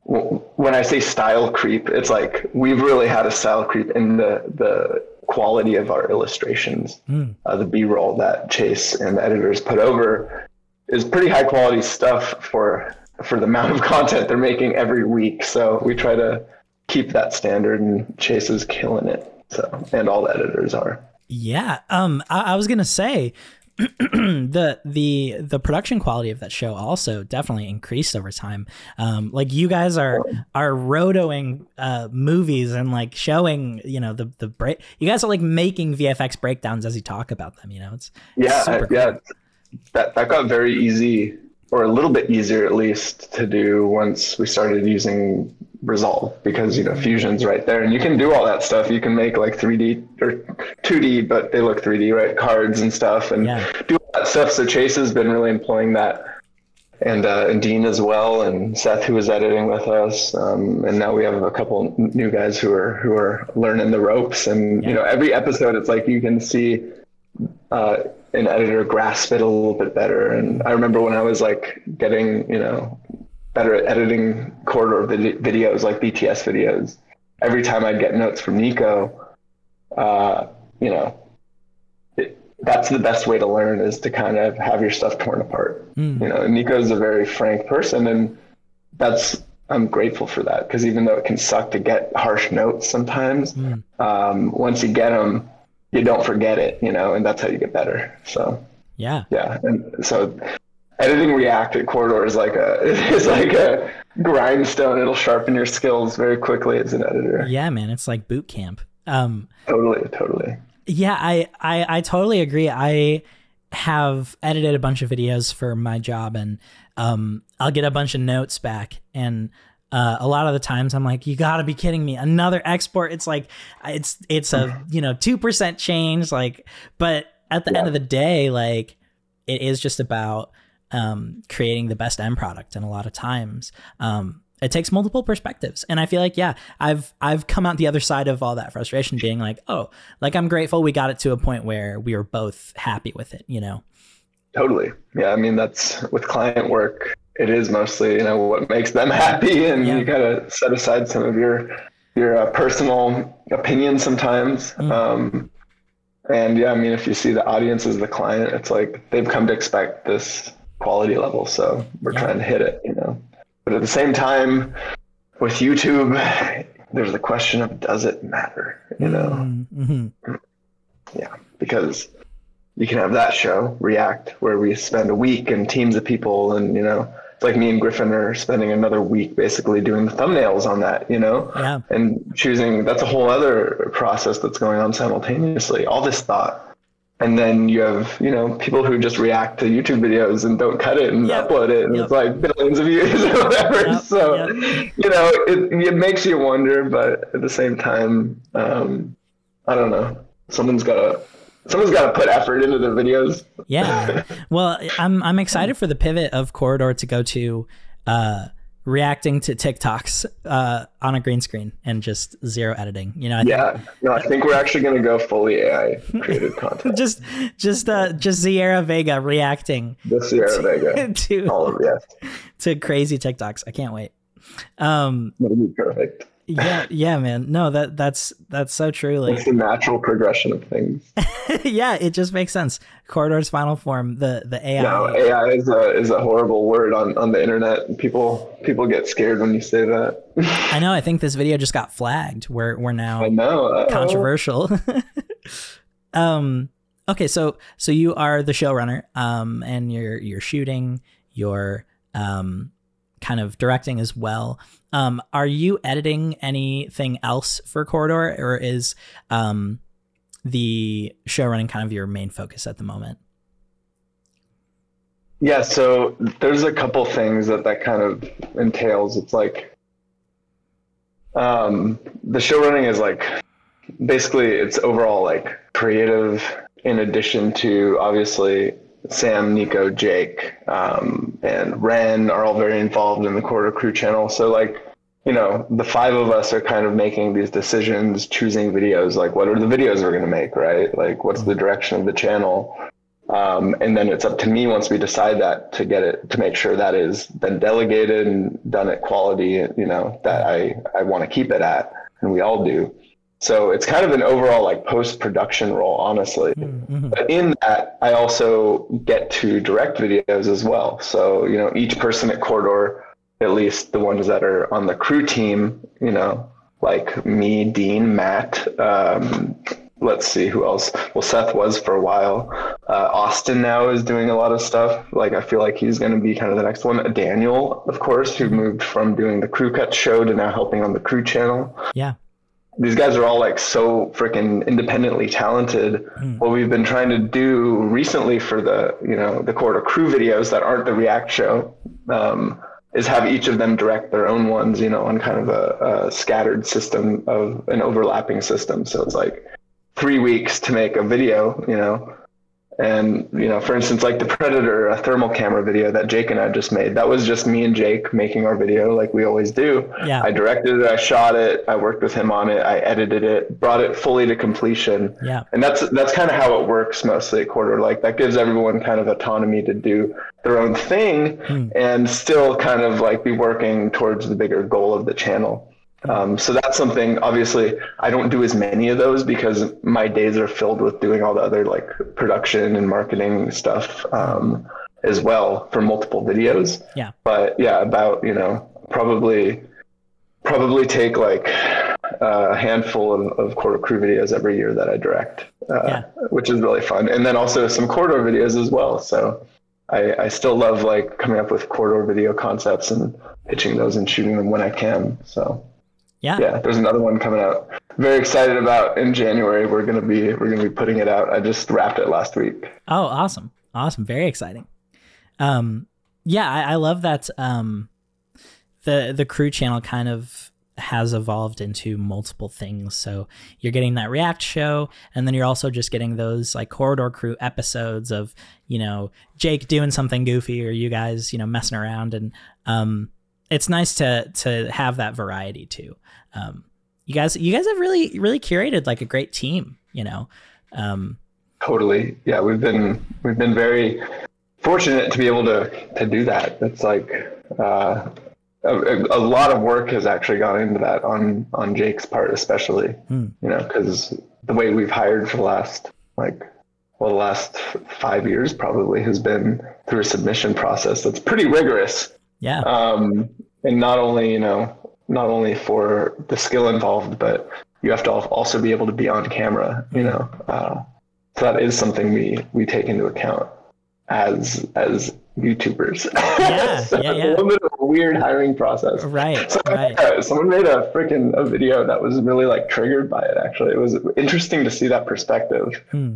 when I say style creep, it's like we've really had a style creep in the the quality of our illustrations. Mm. Uh, the B-roll that Chase and the editors put over is pretty high quality stuff for for the amount of content they're making every week. So we try to keep that standard, and Chase is killing it. So and all the editors are. Yeah. Um, I, I was gonna say the the the production quality of that show also definitely increased over time. Um, like you guys are are rotoing uh movies and like showing you know the the break. You guys are like making VFX breakdowns as you talk about them. You know, it's Yeah, Super yeah. That that got very easy, or a little bit easier at least, to do once we started using Resolve because you know Fusion's right there, and you can do all that stuff. You can make like 3D or 2D, but they look 3D, right? Cards and stuff, and Yeah. do all that stuff. So Chase has been really employing that, and uh, and Dean as well, and Seth who was editing with us, um, and now we have a couple new guys who are who are learning the ropes. And Yeah. you know, every episode, it's like you can see uh, an editor grasp it a little bit better. And I remember when I was like getting, you know, better at editing corridor vid- videos like BTS videos, every time I'd get notes from Niko, uh, you know, it, that's the best way to learn is to kind of have your stuff torn apart. Mm. You know, Niko's a very frank person and that's, I'm grateful for that because even though it can suck to get harsh notes sometimes, Mm. um, once you get them, you don't forget it, you know, and that's how you get better. So yeah. yeah, and so editing React at Corridor is like a is like a grindstone. It'll sharpen your skills very quickly as an editor. Yeah, man, it's like boot camp. Um, Totally, totally. Yeah, I, I I totally agree. I have edited a bunch of videos for my job, and um, I'll get a bunch of notes back, and uh, a lot of the times I'm like, "You got to be kidding me! Another export!" It's like it's it's a you know two percent change, like, but at the end of the day, like it is just about um, creating the best end product, and a lot of times. Um, it takes multiple perspectives and i feel like yeah i've i've come out the other side of all that frustration being like oh like i'm grateful we got it to a point where we were both happy with it you know Totally. Yeah, I mean that's with client work. It is mostly you know what makes them happy, and Yeah. you gotta set aside some of your your uh, personal opinions sometimes. Mm. Um, and yeah, I mean if you see the audience as the client, it's like they've come to expect this quality level, so we're Yeah. trying to hit it. You know, but at the same time, with YouTube, there's the question of does it matter? You know, Mm-hmm. yeah, because you can have that show React where we spend a week and teams of people, and you know, it's like me and Griffin are spending another week basically doing the thumbnails on that. You know, Yeah. and choosing that's a whole other process that's going on simultaneously. All this thought. And then you have, you know, people who just react to YouTube videos and don't cut it and Yep. upload it, and Yep. it's like billions of views or whatever. Yep. So, you know, it, it makes you wonder, but at the same time, um, I don't know. Someone's got to someone's got to put effort into the videos. Yeah. Well, I'm I'm excited for the pivot of Corridor to go to uh, reacting to TikToks uh, on a green screen and just zero editing. You know, I think Yeah. No, I think we're actually going to go fully AI created content. just just uh, just Sierra Vega reacting The Sierra Vega. to All of yes. to crazy TikToks. I can't wait. Um, That'll be perfect. Yeah, yeah, man. No, that that's that's so true. Like, It's the natural progression of things. yeah, it just makes sense. Corridor's final form, the the AI. No, AI is a is a horrible word on, on the internet. People people get scared when you say that. I know. I think this video just got flagged. We're we're now I know. uh-oh. controversial. um okay, so so you are the showrunner um and you're you're shooting, you're um kind of directing as well. Um are you editing anything else for Corridor or is um the showrunning kind of your main focus at the moment? Yeah, so there's a couple things that that kind of entails. It's like um, the show running is like basically it's overall like creative in addition to obviously Sam, Niko, Jake, um, and Wren are all very involved in the Corridor Crew channel. So like you know, the five of us are kind of making these decisions, choosing videos, like what are the videos we're going to make, right? Like what's the direction of the channel? Um, and then it's up to me once we decide that to get it to make sure that is then delegated and done at quality, you know, that I, I want to keep it at, and we all do. So it's kind of an overall like post production role, honestly. Mm-hmm. But in that, I also get to direct videos as well. So, you know, each person at Corridor, at least the ones that are on the crew team, you know, like me, Dean, Matt, um, let's see who else. Well, Seth was for a while. Uh, Austin now is doing a lot of stuff. Like, I feel like he's going to be kind of the next one. Daniel, of course, who moved from doing the crew cut show to now helping on the crew channel Yeah. These guys are all like so freaking independently talented. What we've been trying to do recently for the you know the Corridor Crew videos that aren't the React show um, is have each of them direct their own ones, you know, on kind of a, a scattered system of an overlapping system. So it's like three weeks to make a video, you know. And you know, for instance, like the Predator a thermal camera video that Jake and I just made, that was just me and Jake making our video like we always do. Yeah. I directed it, I shot it, I worked with him on it, I edited it, brought it fully to completion. Yeah. And that's that's kind of how it works mostly at Corridor. Like that gives everyone kind of autonomy to do their own thing Hmm. and still kind of like be working towards the bigger goal of the channel. Um, so that's something. Obviously, I don't do as many of those because my days are filled with doing all the other like production and marketing stuff um, as well for multiple videos. Yeah. But yeah, about you know probably probably take like a handful of, of Corridor Crew videos every year that I direct, uh, Yeah. which is really fun. And then also some corridor videos as well. So I, I still love like coming up with corridor video concepts and pitching those and shooting them when I can. So Yeah. yeah, there's another one coming out. Very excited about in January. We're gonna be we're gonna be putting it out. I just wrapped it last week. Oh, awesome. Awesome. Very exciting. Um yeah, I, I love that um the the crew channel kind of has evolved into multiple things. So you're getting that React show, and then you're also just getting those like corridor crew episodes of, you know, Jake doing something goofy or you guys, you know, messing around. And um it's nice to to have that variety too. Um you guys you guys have really, really curated like a great team, you know. Um Totally. Yeah, we've been we've been very fortunate to be able to to do that. It's like uh, a, a lot of work has actually gone into that on on Jake's part, especially. Hmm. You know, because the way we've hired for the last like well, the last five years probably has been through a submission process that's pretty rigorous. Yeah. Um, and not only you know not only for the skill involved, but you have to also be able to be on camera. You know, uh, so that is something we we take into account as as YouTubers. Yeah, so yeah, yeah. A little bit of weird hiring process. Right, So, right. yeah, someone made a freaking a video that was really like triggered by it. Actually, it was interesting to see that perspective Hmm.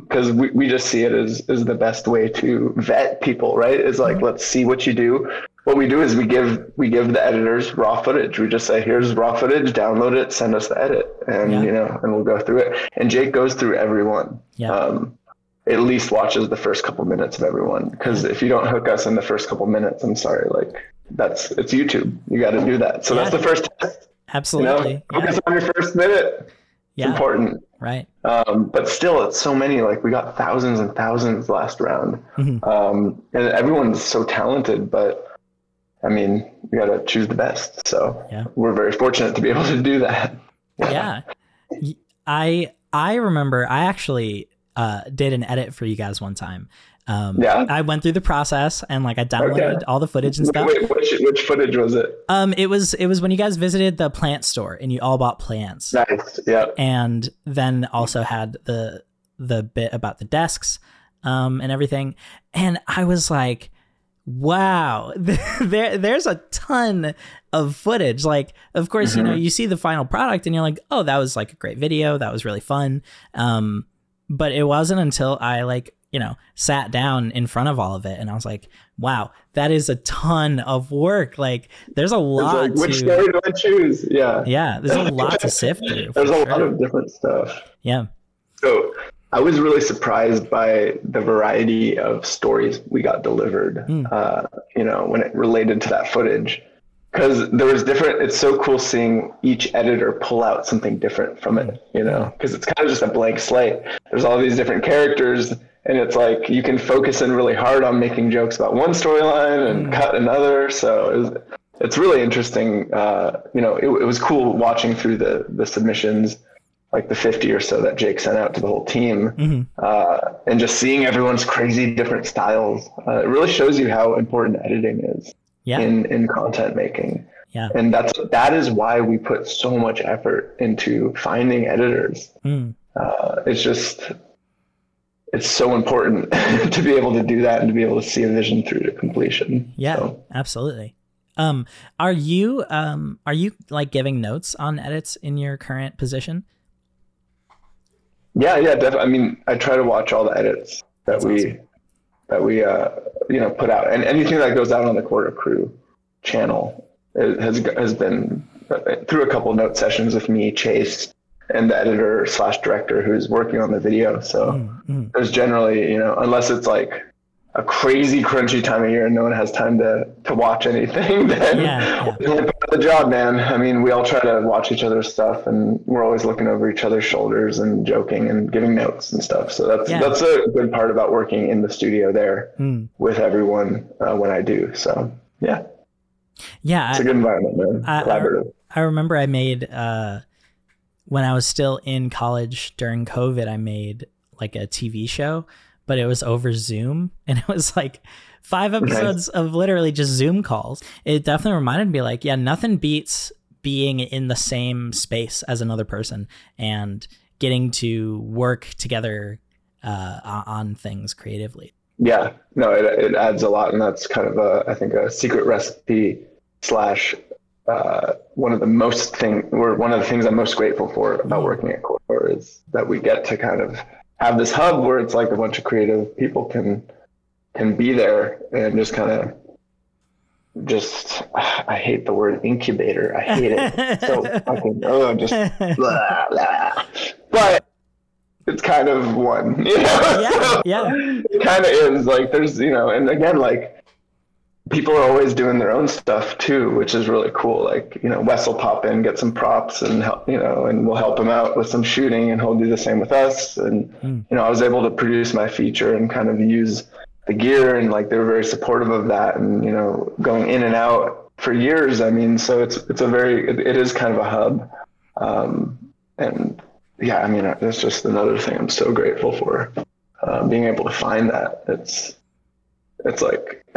because we, we just see it as as the best way to vet people. Right? It's Mm-hmm. like let's see what you do. What we do is we give we give the editors raw footage. We just say here's raw footage, download it, send us the edit, and Yeah. you know, and we'll go through it. And Jake goes through everyone. Yeah. Um, at least watches the first couple minutes of everyone because if you don't hook us in the first couple minutes, I'm sorry, like that's it's YouTube. You got to do that. So that's the first test. You Absolutely. know, yeah. focus on your first minute. It's yeah. important. Right. Um, but still, it's so many. Like we got thousands and thousands last round, Mhm. um, and everyone's so talented. But I mean, you got to choose the best. So Yeah. we're very fortunate to be able to do that. yeah I I remember i actually uh did an edit for you guys one time um Yeah? i went through the process and like i downloaded Okay. all the footage and stuff wait, which, which footage was it? um it was it was when you guys visited the plant store and you all bought plants Nice. Yeah. and then also had the the bit about the desks um and everything and i was like wow there there's a ton of footage like of course you know you see the final product and you're like oh that was like a great video that was really fun um but it wasn't until i like you know sat down in front of all of it and i was like wow that is a ton of work like there's a lot like, which to story do I choose? Yeah. yeah there's a lot to sift through There's a lot of different stuff. yeah So I was really surprised by the variety of stories we got delivered, Hmm. uh, you know, when it related to that footage. Because there was different, it's so cool seeing each editor pull out something different from it, you know, because it's kind of just a blank slate. There's all these different characters, and it's like you can focus in really hard on making jokes about one storyline and cut another. So it was, it's really interesting. Uh, you know, it, it was cool watching through the the submissions, like the 50 or so that Jake sent out to the whole team, Mhm. uh, and just seeing everyone's crazy different styles. Uh, it really shows you how important editing is yeah in in content making. Yeah. And that's that is why we put so much effort into finding editors. Mm. Uh, it's just it's so important to be able to do that and to be able to see a vision through to completion. Yeah, So, absolutely. Um, are you um are you like giving notes on edits in your current position? yeah, yeah, definitely. I mean, I try to watch all the edits that That's we awesome. that we uh, you know put out, and anything that goes out on the Corridor Crew channel has has been uh, through a couple note sessions with me, Chase, and the editor slash director who's working on the video. So Mm, mm. there's generally, you know, unless it's like a crazy crunchy time of year and no one has time to to watch anything, then Yeah, yeah. part of the job, man. I mean, we all try to watch each other's stuff, and we're always looking over each other's shoulders and joking and giving notes and stuff. So that's Yeah. that's a good part about working in the studio there Mm. with everyone uh, when I do. So yeah, Yeah, it's a I, good environment, man. I- I- Collaborative. I remember I made uh when I was still in college during COVID, I made like a TV show, but it was over Zoom and it was like five episodes of literally just Zoom calls. It definitely reminded me like, yeah, nothing beats being in the same space as another person and getting to work together uh, on things creatively. Yeah, no, it, it adds a lot, and that's kind of a I think a secret recipe slash uh, one of the most thing or one of the things I'm most grateful for about working at Core is that we get to kind of have this hub where it's like a bunch of creative people can can be there and just kind of just I hate the word incubator. I hate it. So fucking oh just blah, blah. But it's kind of one, you know? Yeah, yeah. It kind of is like there's, you know, and again, like people are always doing their own stuff too, which is really cool. Like, you know, Wes will pop in, get some props and help, you know, and we'll help him out with some shooting and he'll do the same with us. And, Mm. you know, I was able to produce my feature and kind of use the gear and like they were very supportive of that and, you know, going in and out for years. I mean, so it's, it's a very, it, it is kind of a hub. Um, and yeah, I mean, that's just another thing I'm so grateful for. Uh, being able to find that. It's, it's like,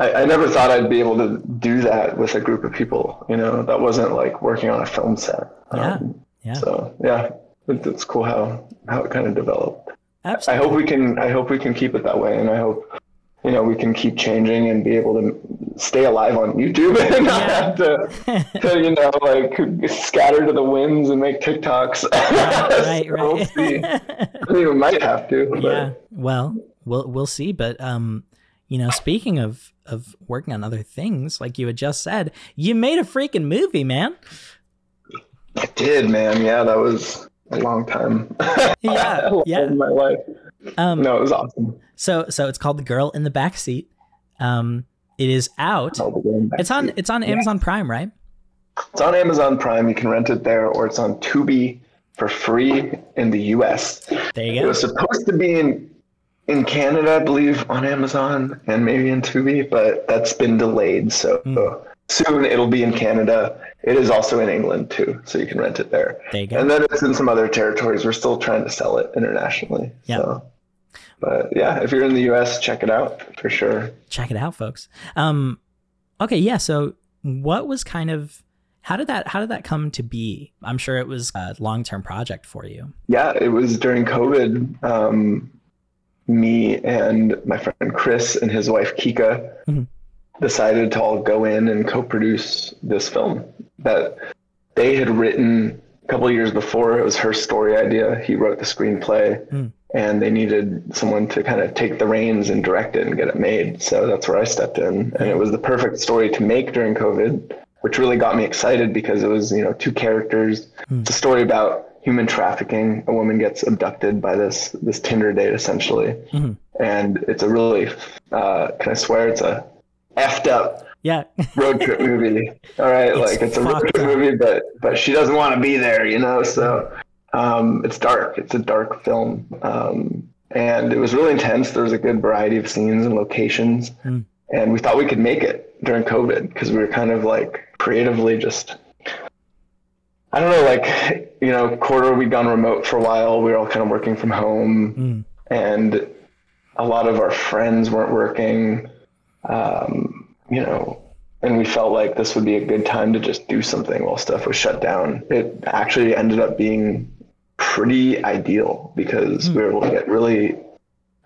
I, I never thought I'd be able to do that with a group of people. You know, that wasn't like working on a film set. Yeah. Um, Yeah. So yeah, it, it's cool how how it kind of developed. Absolutely. I hope we can. I hope we can keep it that way, and I hope you know we can keep changing and be able to stay alive on YouTube and not Yeah. have to, to you know like scatter to the winds and make TikToks. right, So right. see. I mean, we might have to. But yeah. Well, we'll we'll see. But um, you know, speaking of of working on other things, like you had just said, you made a freaking movie, man. I did, man. Yeah, that was a long time. Yeah, yeah. my life. Um, No, it was awesome. so so it's called The Girl in the Backseat. Um, it is out. All the way back It's on it's on Amazon Prime, right? It's on Amazon Prime. You can rent it there, or it's on Tubi for free in the U.S. There you go. It was supposed to be in in Canada, I believe, on Amazon and maybe in Tubi, but that's been delayed. So Hmm. soon it'll be in Canada. It is also in England too, so you can rent it there. There you go. And then it's in some other territories. We're still trying to sell it internationally. Yeah. So. But yeah, if you're in the U.S., check it out for sure. check it out folks um okay yeah so what was kind of how did that how did that come to be i'm sure it was a long-term project for you Yeah, it was during COVID. Um, me and my friend Chris and his wife Kika Mhm. decided to all go in and co-produce this film that they had written a couple of years before. It was her story idea. He wrote the screenplay, Mm. and they needed someone to kind of take the reins and direct it and get it made. So that's where I stepped in, and it was the perfect story to make during COVID, which really got me excited because it was you know two characters. It's a story about human trafficking. A woman gets abducted by this this Tinder date essentially, Mhm. and it's a really uh, can I swear it's a effed up yeah road trip movie. All right, It's like it's a road trip up. movie, but but she doesn't want to be there, you know. So um, it's dark. It's a dark film, um, and it was really intense. There was a good variety of scenes and locations, Mm. and we thought we could make it during COVID because we were kind of like creatively just. I don't know, like you know, Corridor we'd gone remote for a while. We were all kind of working from home. Mm. and a lot of our friends weren't working. Um, you know and we felt like this would be a good time to just do something while stuff was shut down. It actually ended up being pretty ideal because we were able to get really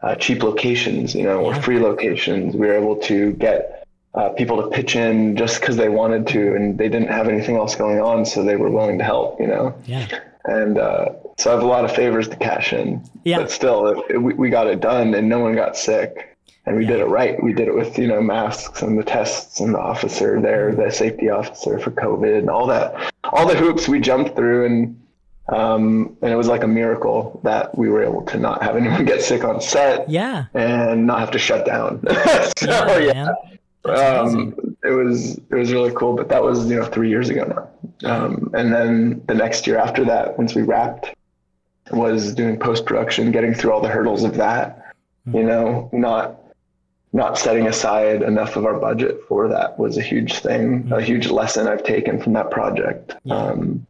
uh, cheap locations you know or free locations. We were able to get uh, people to pitch in just because they wanted to and they didn't have anything else going on so they were willing to help you know yeah and uh, so I have a lot of favors to cash in. Yeah. But still, it, it- we, we got it done, and no one got sick, and we did it right. We did it with you know masks and the tests and the officer there, the safety officer for COVID, and all that, all the hoops we jumped through, and um, and it was like a miracle that we were able to not have anyone get sick on set yeah and not have to shut down. so yeah, yeah, man. That's amazing. Um, it was it was really cool, but that was you know three years ago now. Um, and then the next year after that, once we wrapped, was doing post production, getting through all the hurdles of that. Hmm. You know, not not setting aside enough of our budget for that was a huge thing, a huge lesson I've taken from that project. Hmm. Yeah. Um,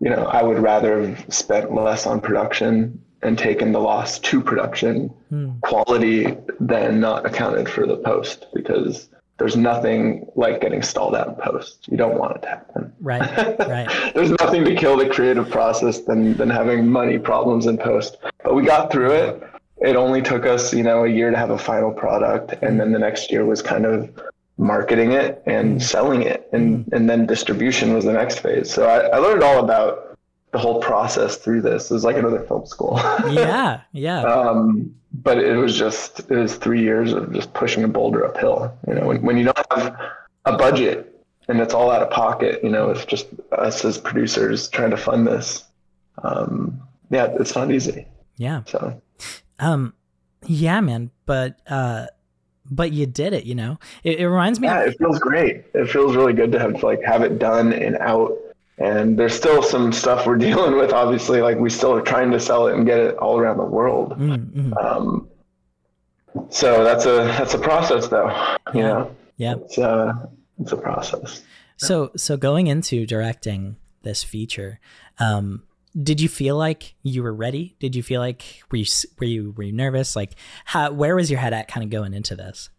you know, I would rather have spent less on production and taken the loss to production Hmm. quality than not accounted for the post because there's nothing like getting stalled out in post. You don't want it to happen. right right There's nothing to kill the creative process than than having money problems in post. But we got through it. It only took us, you know, a year to have a final product, and then the next year was kind of marketing it and selling it, and and then distribution was the next phase. So I, I learned all about the whole process through this. It was like another film school. yeah yeah um, but it was just it was three years of just pushing a boulder uphill. You know, when, when you don't have a budget and it's all out of pocket, you know, it's just us as producers trying to fund this. Um, yeah, it's not easy. yeah So um yeah man but uh but you did it you know it, it reminds me yeah, of, it feels great. It feels really good to have like have it done and out. And there's still some stuff we're dealing with. Obviously, like we still are trying to sell it and get it all around the world. Mm, mhm. Um, so that's a that's a process, though. You Yeah. know, yeah it's uh it's a process. So so going into directing this feature, um, did you feel like you were ready? Did you feel like were you were you were you nervous? Like how where was your head at kind of going into this?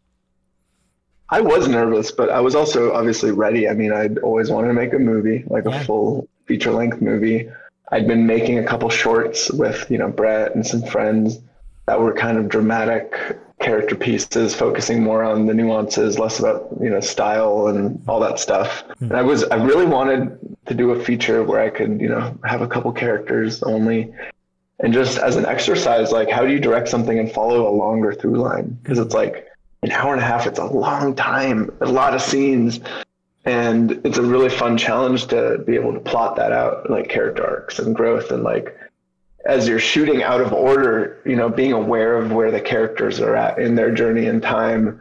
I was nervous, but I was also obviously ready. I mean, I'd always wanted to make a movie, like Yeah. a full feature length movie. I'd been making a couple shorts with, you know, Brett and some friends that were kind of dramatic character pieces, focusing more on the nuances, less about, you know, style and all that stuff. Hmm. And I was, I really wanted to do a feature where I could, you know, have a couple characters only. And just as an exercise, like, how do you direct something and follow a longer through line? Because it's like, an hour and a half it's a long time a lot of scenes. And it's a really fun challenge to be able to plot that out like character arcs and growth and like as you're shooting out of order you know being aware of where the characters are at in their journey in time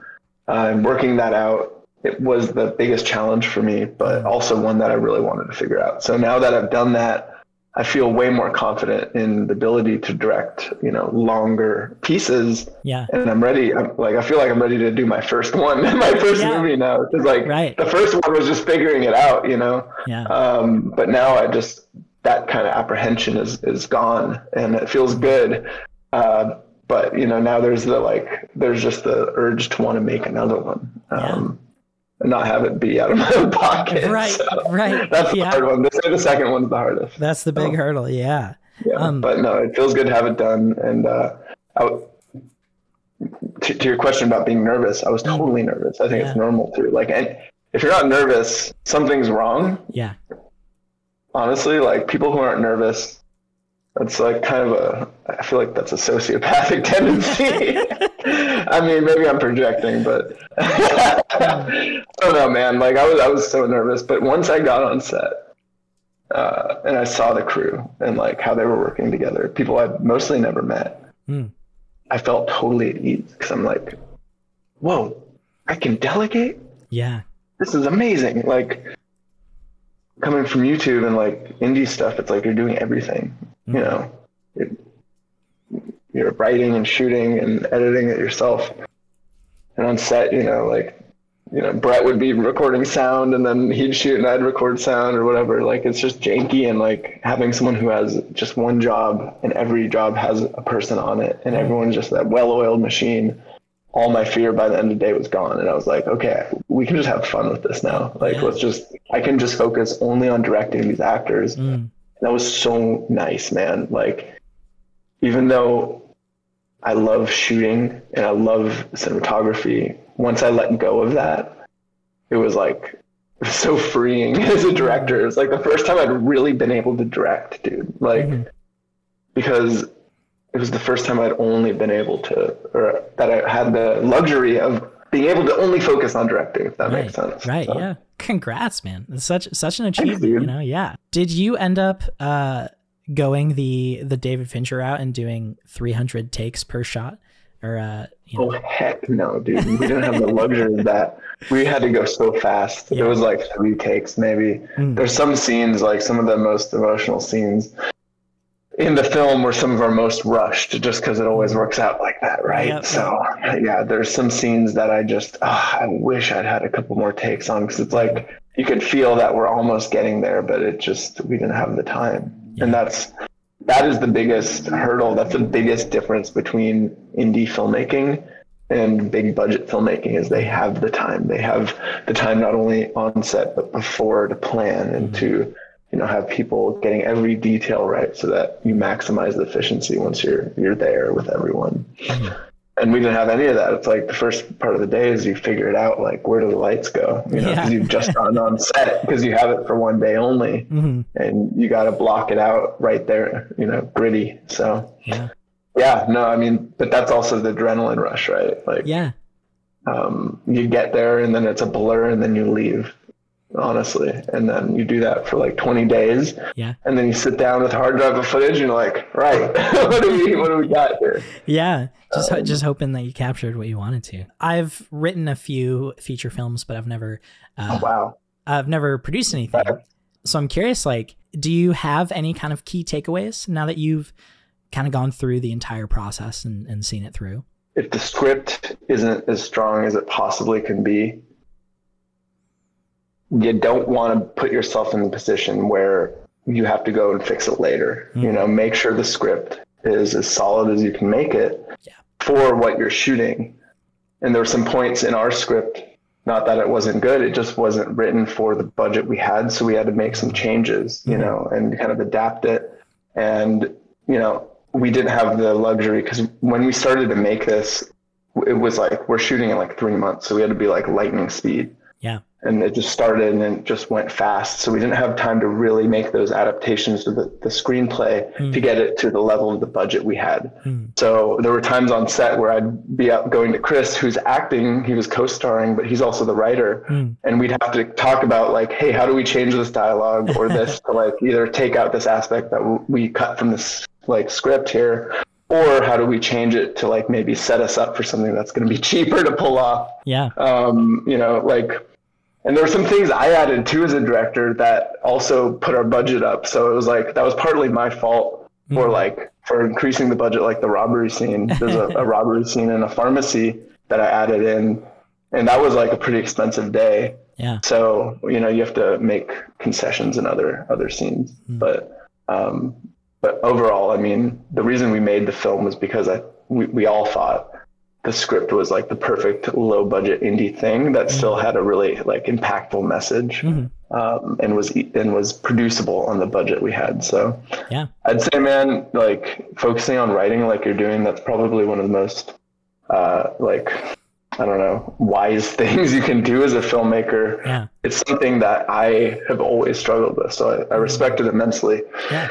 uh, and working that out it was the biggest challenge for me but also one that i really wanted to figure out. So now that i've done that I feel way more confident in the ability to direct, you know, longer pieces Yeah. and I'm ready. I'm like, I feel like I'm ready to do my first one, my first Yeah. movie now. Because like Right. the first one was just figuring it out, you know. Yeah. Um, but now I just that kind of apprehension is is gone, and it feels good. Uh, but you know, now there's the like, there's just the urge to want to make another one, um, and not have it be out of my own pocket. Right, So right, That's the yeah. hard one. This the second one's the hardest. That's the big Oh. hurdle. Yeah. Yeah, Um, but no, it feels good to have it done. And uh, w- to, to your question about being nervous, I was totally nervous. I think Yeah. it's normal too. Like, and if you're not nervous, something's wrong. Yeah. Honestly, like people who aren't nervous, that's like kind of a. I feel like that's a sociopathic tendency. I mean, maybe I'm projecting, but I don't know, man. Like I was, I was so nervous. But once I got on set, uh, and I saw the crew and like how they were working together, people I'd mostly never met, Hmm. I felt totally at ease because I'm like, whoa, I can delegate. Yeah. This is amazing. Like coming from YouTube and like indie stuff, it's like you're doing everything. You know, you're, you're writing and shooting and editing it yourself. And on set, you know, like you know, Brett would be recording sound and then he'd shoot and I'd record sound or whatever. Like it's just janky and like having someone who has just one job and every job has a person on it and everyone's just that well oiled machine. All my fear by the end of the day was gone. And I was like, okay, we can just have fun with this now. Like let's just I can just focus only on directing these actors. Mm. That was so nice, man. Like even though I love shooting and I love cinematography, once I let go of that, it was like it was so freeing as a director. It was like the first time I'd really been able to direct, dude. Like Mhm. because it was the first time I'd only been able to or that I had the luxury of being able to only focus on directing, if that Right. makes sense. Right. So, Yeah. Congrats, man. It's such such an achievement, dude. you know? Yeah. Did you end up uh going the the David Fincher route and doing 300 takes per shot or uh you know Oh heck no, dude. We didn't have the luxury of that. We had to go so fast. Yeah. It was like three takes maybe. Mm. There's some scenes, like some of the most emotional scenes in the film were some of our most rushed just because it always works out like that, right? Yep. So yeah, there's some scenes that I just ah, I wish I'd had a couple more takes on because it's like you could feel that we're almost getting there, but it just we didn't have the time. Yeah. And that's that is the biggest hurdle. That's the biggest difference between indie filmmaking and big budget filmmaking is they have the time. They have the time not only on set but before to plan and mm-hmm. to you know have people getting every detail right so that you maximize the efficiency once you're you're there with everyone. Mm-hmm. And we didn't have any of that. It's like the first part of the day is you figure it out, like where do the lights go? You know, Yeah. because you've just gone on set because you have it for one day only Mhm. and you got to block it out right there, you know, gritty. So, Yeah. yeah, no, I mean, but that's also the adrenaline rush, right? Like, Yeah. um, you get there and then it's a blur and then you leave, honestly. And then you do that for like 20 days. Yeah. And then you sit down with hard drive of footage and you're like, right, what do we, what do we got here? Yeah, just Um, just hoping that you captured what you wanted to. I've written a few feature films, but I've never uh, Oh, wow. I've never produced anything. Right. So I'm curious, like, do you have any kind of key takeaways now that you've kind of gone through the entire process and, and seen it through? If the script isn't as strong as it possibly can be, you don't want to put yourself in the position where you have to go and fix it later. You know, make sure the script is as solid as you can make it Yeah. for what you're shooting. And there were some points in our script not that it wasn't good, it just wasn't written for the budget we had. So we had to make some changes, you mm-hmm. know, and kind of adapt it. And, you know, we didn't have the luxury because when we started to make this, it was like we're shooting in like three months. So we had to be like lightning speed. And it just started and it just went fast. So we didn't have time to really make those adaptations to the, the screenplay mm. to get it to the level of the budget we had. Mm. So there were times on set where I'd be out going to Chris, who's acting, he was co-starring, but he's also the writer. Mm. And we'd have to talk about like, hey, how do we change this dialogue or this to like either take out this aspect that we cut from this like script here or how do we change it to like maybe set us up for something that's going to be cheaper to pull off yeah um you know like and there were some things I added too as a director that also put our budget up. So it was like that was partly my fault mm. for like for increasing the budget, like the robbery scene. There's a, a robbery scene in a pharmacy that I added in, and that was like a pretty expensive day. Yeah. So you know you have to make concessions in other other scenes, mm. but um, but overall, I mean, the reason we made the film was because I we, we all thought the script was like the perfect low budget indie thing that mm-hmm. still had a really like impactful message mm-hmm. um, and was and was producible on the budget we had so yeah i'd say man like focusing on writing like you're doing that's probably one of the most uh, like i don't know wise things you can do as a filmmaker yeah it's something that i have always struggled with so i, I mm-hmm. respect it immensely yeah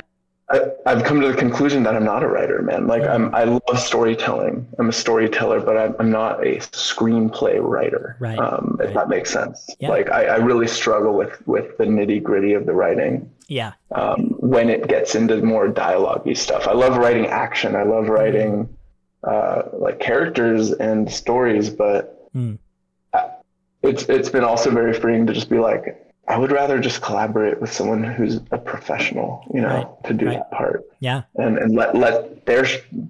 I, have come to the conclusion that I'm not a writer, man. Like I'm, I love storytelling. I'm a storyteller, but I'm, I'm not a screenplay writer. Right. Um, if right. that makes sense. Yeah. Like I, I, really struggle with with the nitty gritty of the writing. Yeah. Um, when it gets into more dialogue-y stuff, I love writing action. I love writing uh, like characters and stories, but mm. it's it's been also very freeing to just be like, I would rather just collaborate with someone who's a professional, you know, right, to do right. that part. Yeah. And and let let their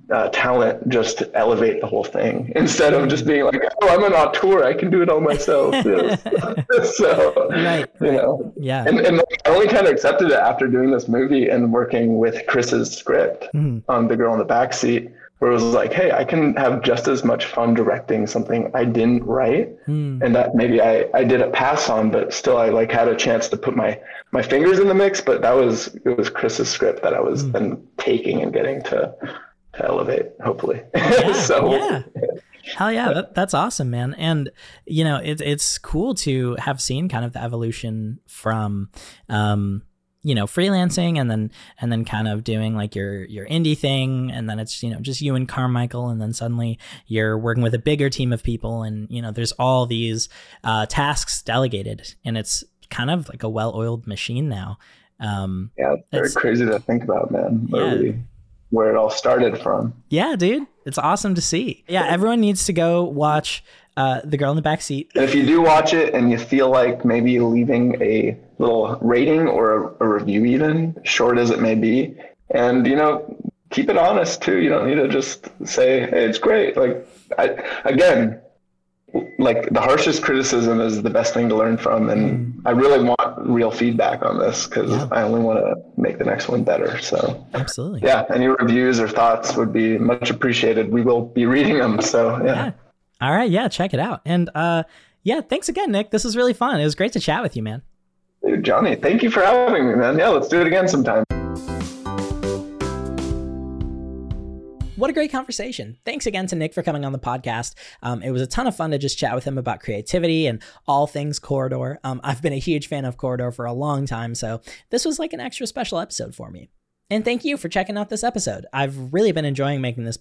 uh, talent just elevate the whole thing instead of just being like, oh, I'm an auteur, I can do it all myself. so, right, you know, yeah. And, and I only kind of accepted it after doing this movie and working with Chris's script mm-hmm. on The Girl in the Backseat where it was like, hey, I can have just as much fun directing something I didn't write, mm. and that maybe I I did a pass on, but still I like had a chance to put my my fingers in the mix. But that was it was Chris's script that I was mm. then taking and getting to to elevate, hopefully. Yeah, so yeah. Hell yeah, that, that's awesome, man. And you know, it's it's cool to have seen kind of the evolution from um you know freelancing and then and then kind of doing like your your indie thing. And then it's you know just you and carmichael. And then suddenly you're working with a bigger team of people. And you know there's all these uh, tasks delegated. And it's kind of like a well-oiled machine now. Um yeah very it's, crazy to think about man. Yeah. where it all started from. Yeah dude. It's awesome to see. Yeah everyone needs to go watch uh, the girl in the back seat. And if you do watch it and you feel like maybe leaving a little rating or a, a review, even short as it may be, and you know, keep it honest too. You don't need to just say, "Hey, it's great." Like, I, again, like the harshest criticism is the best thing to learn from, and mm. I really want real feedback on this because yeah. I only want to make the next one better. So, absolutely, yeah. Any reviews or thoughts would be much appreciated. We will be reading them. So, yeah. yeah. All right, yeah, check it out. And uh, yeah, thanks again, Nick. This was really fun. It was great to chat with you, man. Johny, thank you for having me, man. Yeah, let's do it again sometime. What a great conversation. Thanks again to Nick for coming on the podcast. Um, it was a ton of fun to just chat with him about creativity and all things Corridor. Um, I've been a huge fan of Corridor for a long time, so this was like an extra special episode for me. And thank you for checking out this episode. I've really been enjoying making this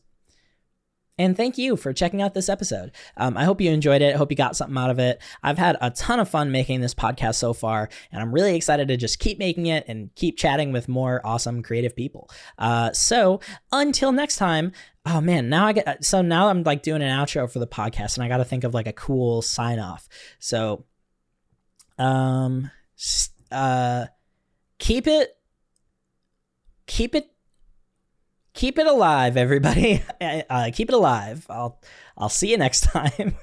and thank you for checking out this episode. Um, I hope you enjoyed it. I hope you got something out of it. I've had a ton of fun making this podcast so far, and I'm really excited to just keep making it and keep chatting with more awesome creative people. Uh, so until next time, oh man, now I get so now I'm like doing an outro for the podcast, and I got to think of like a cool sign off. So, um, uh, keep it, keep it keep it alive, everybody. Uh, keep it alive. I'll I'll see you next time.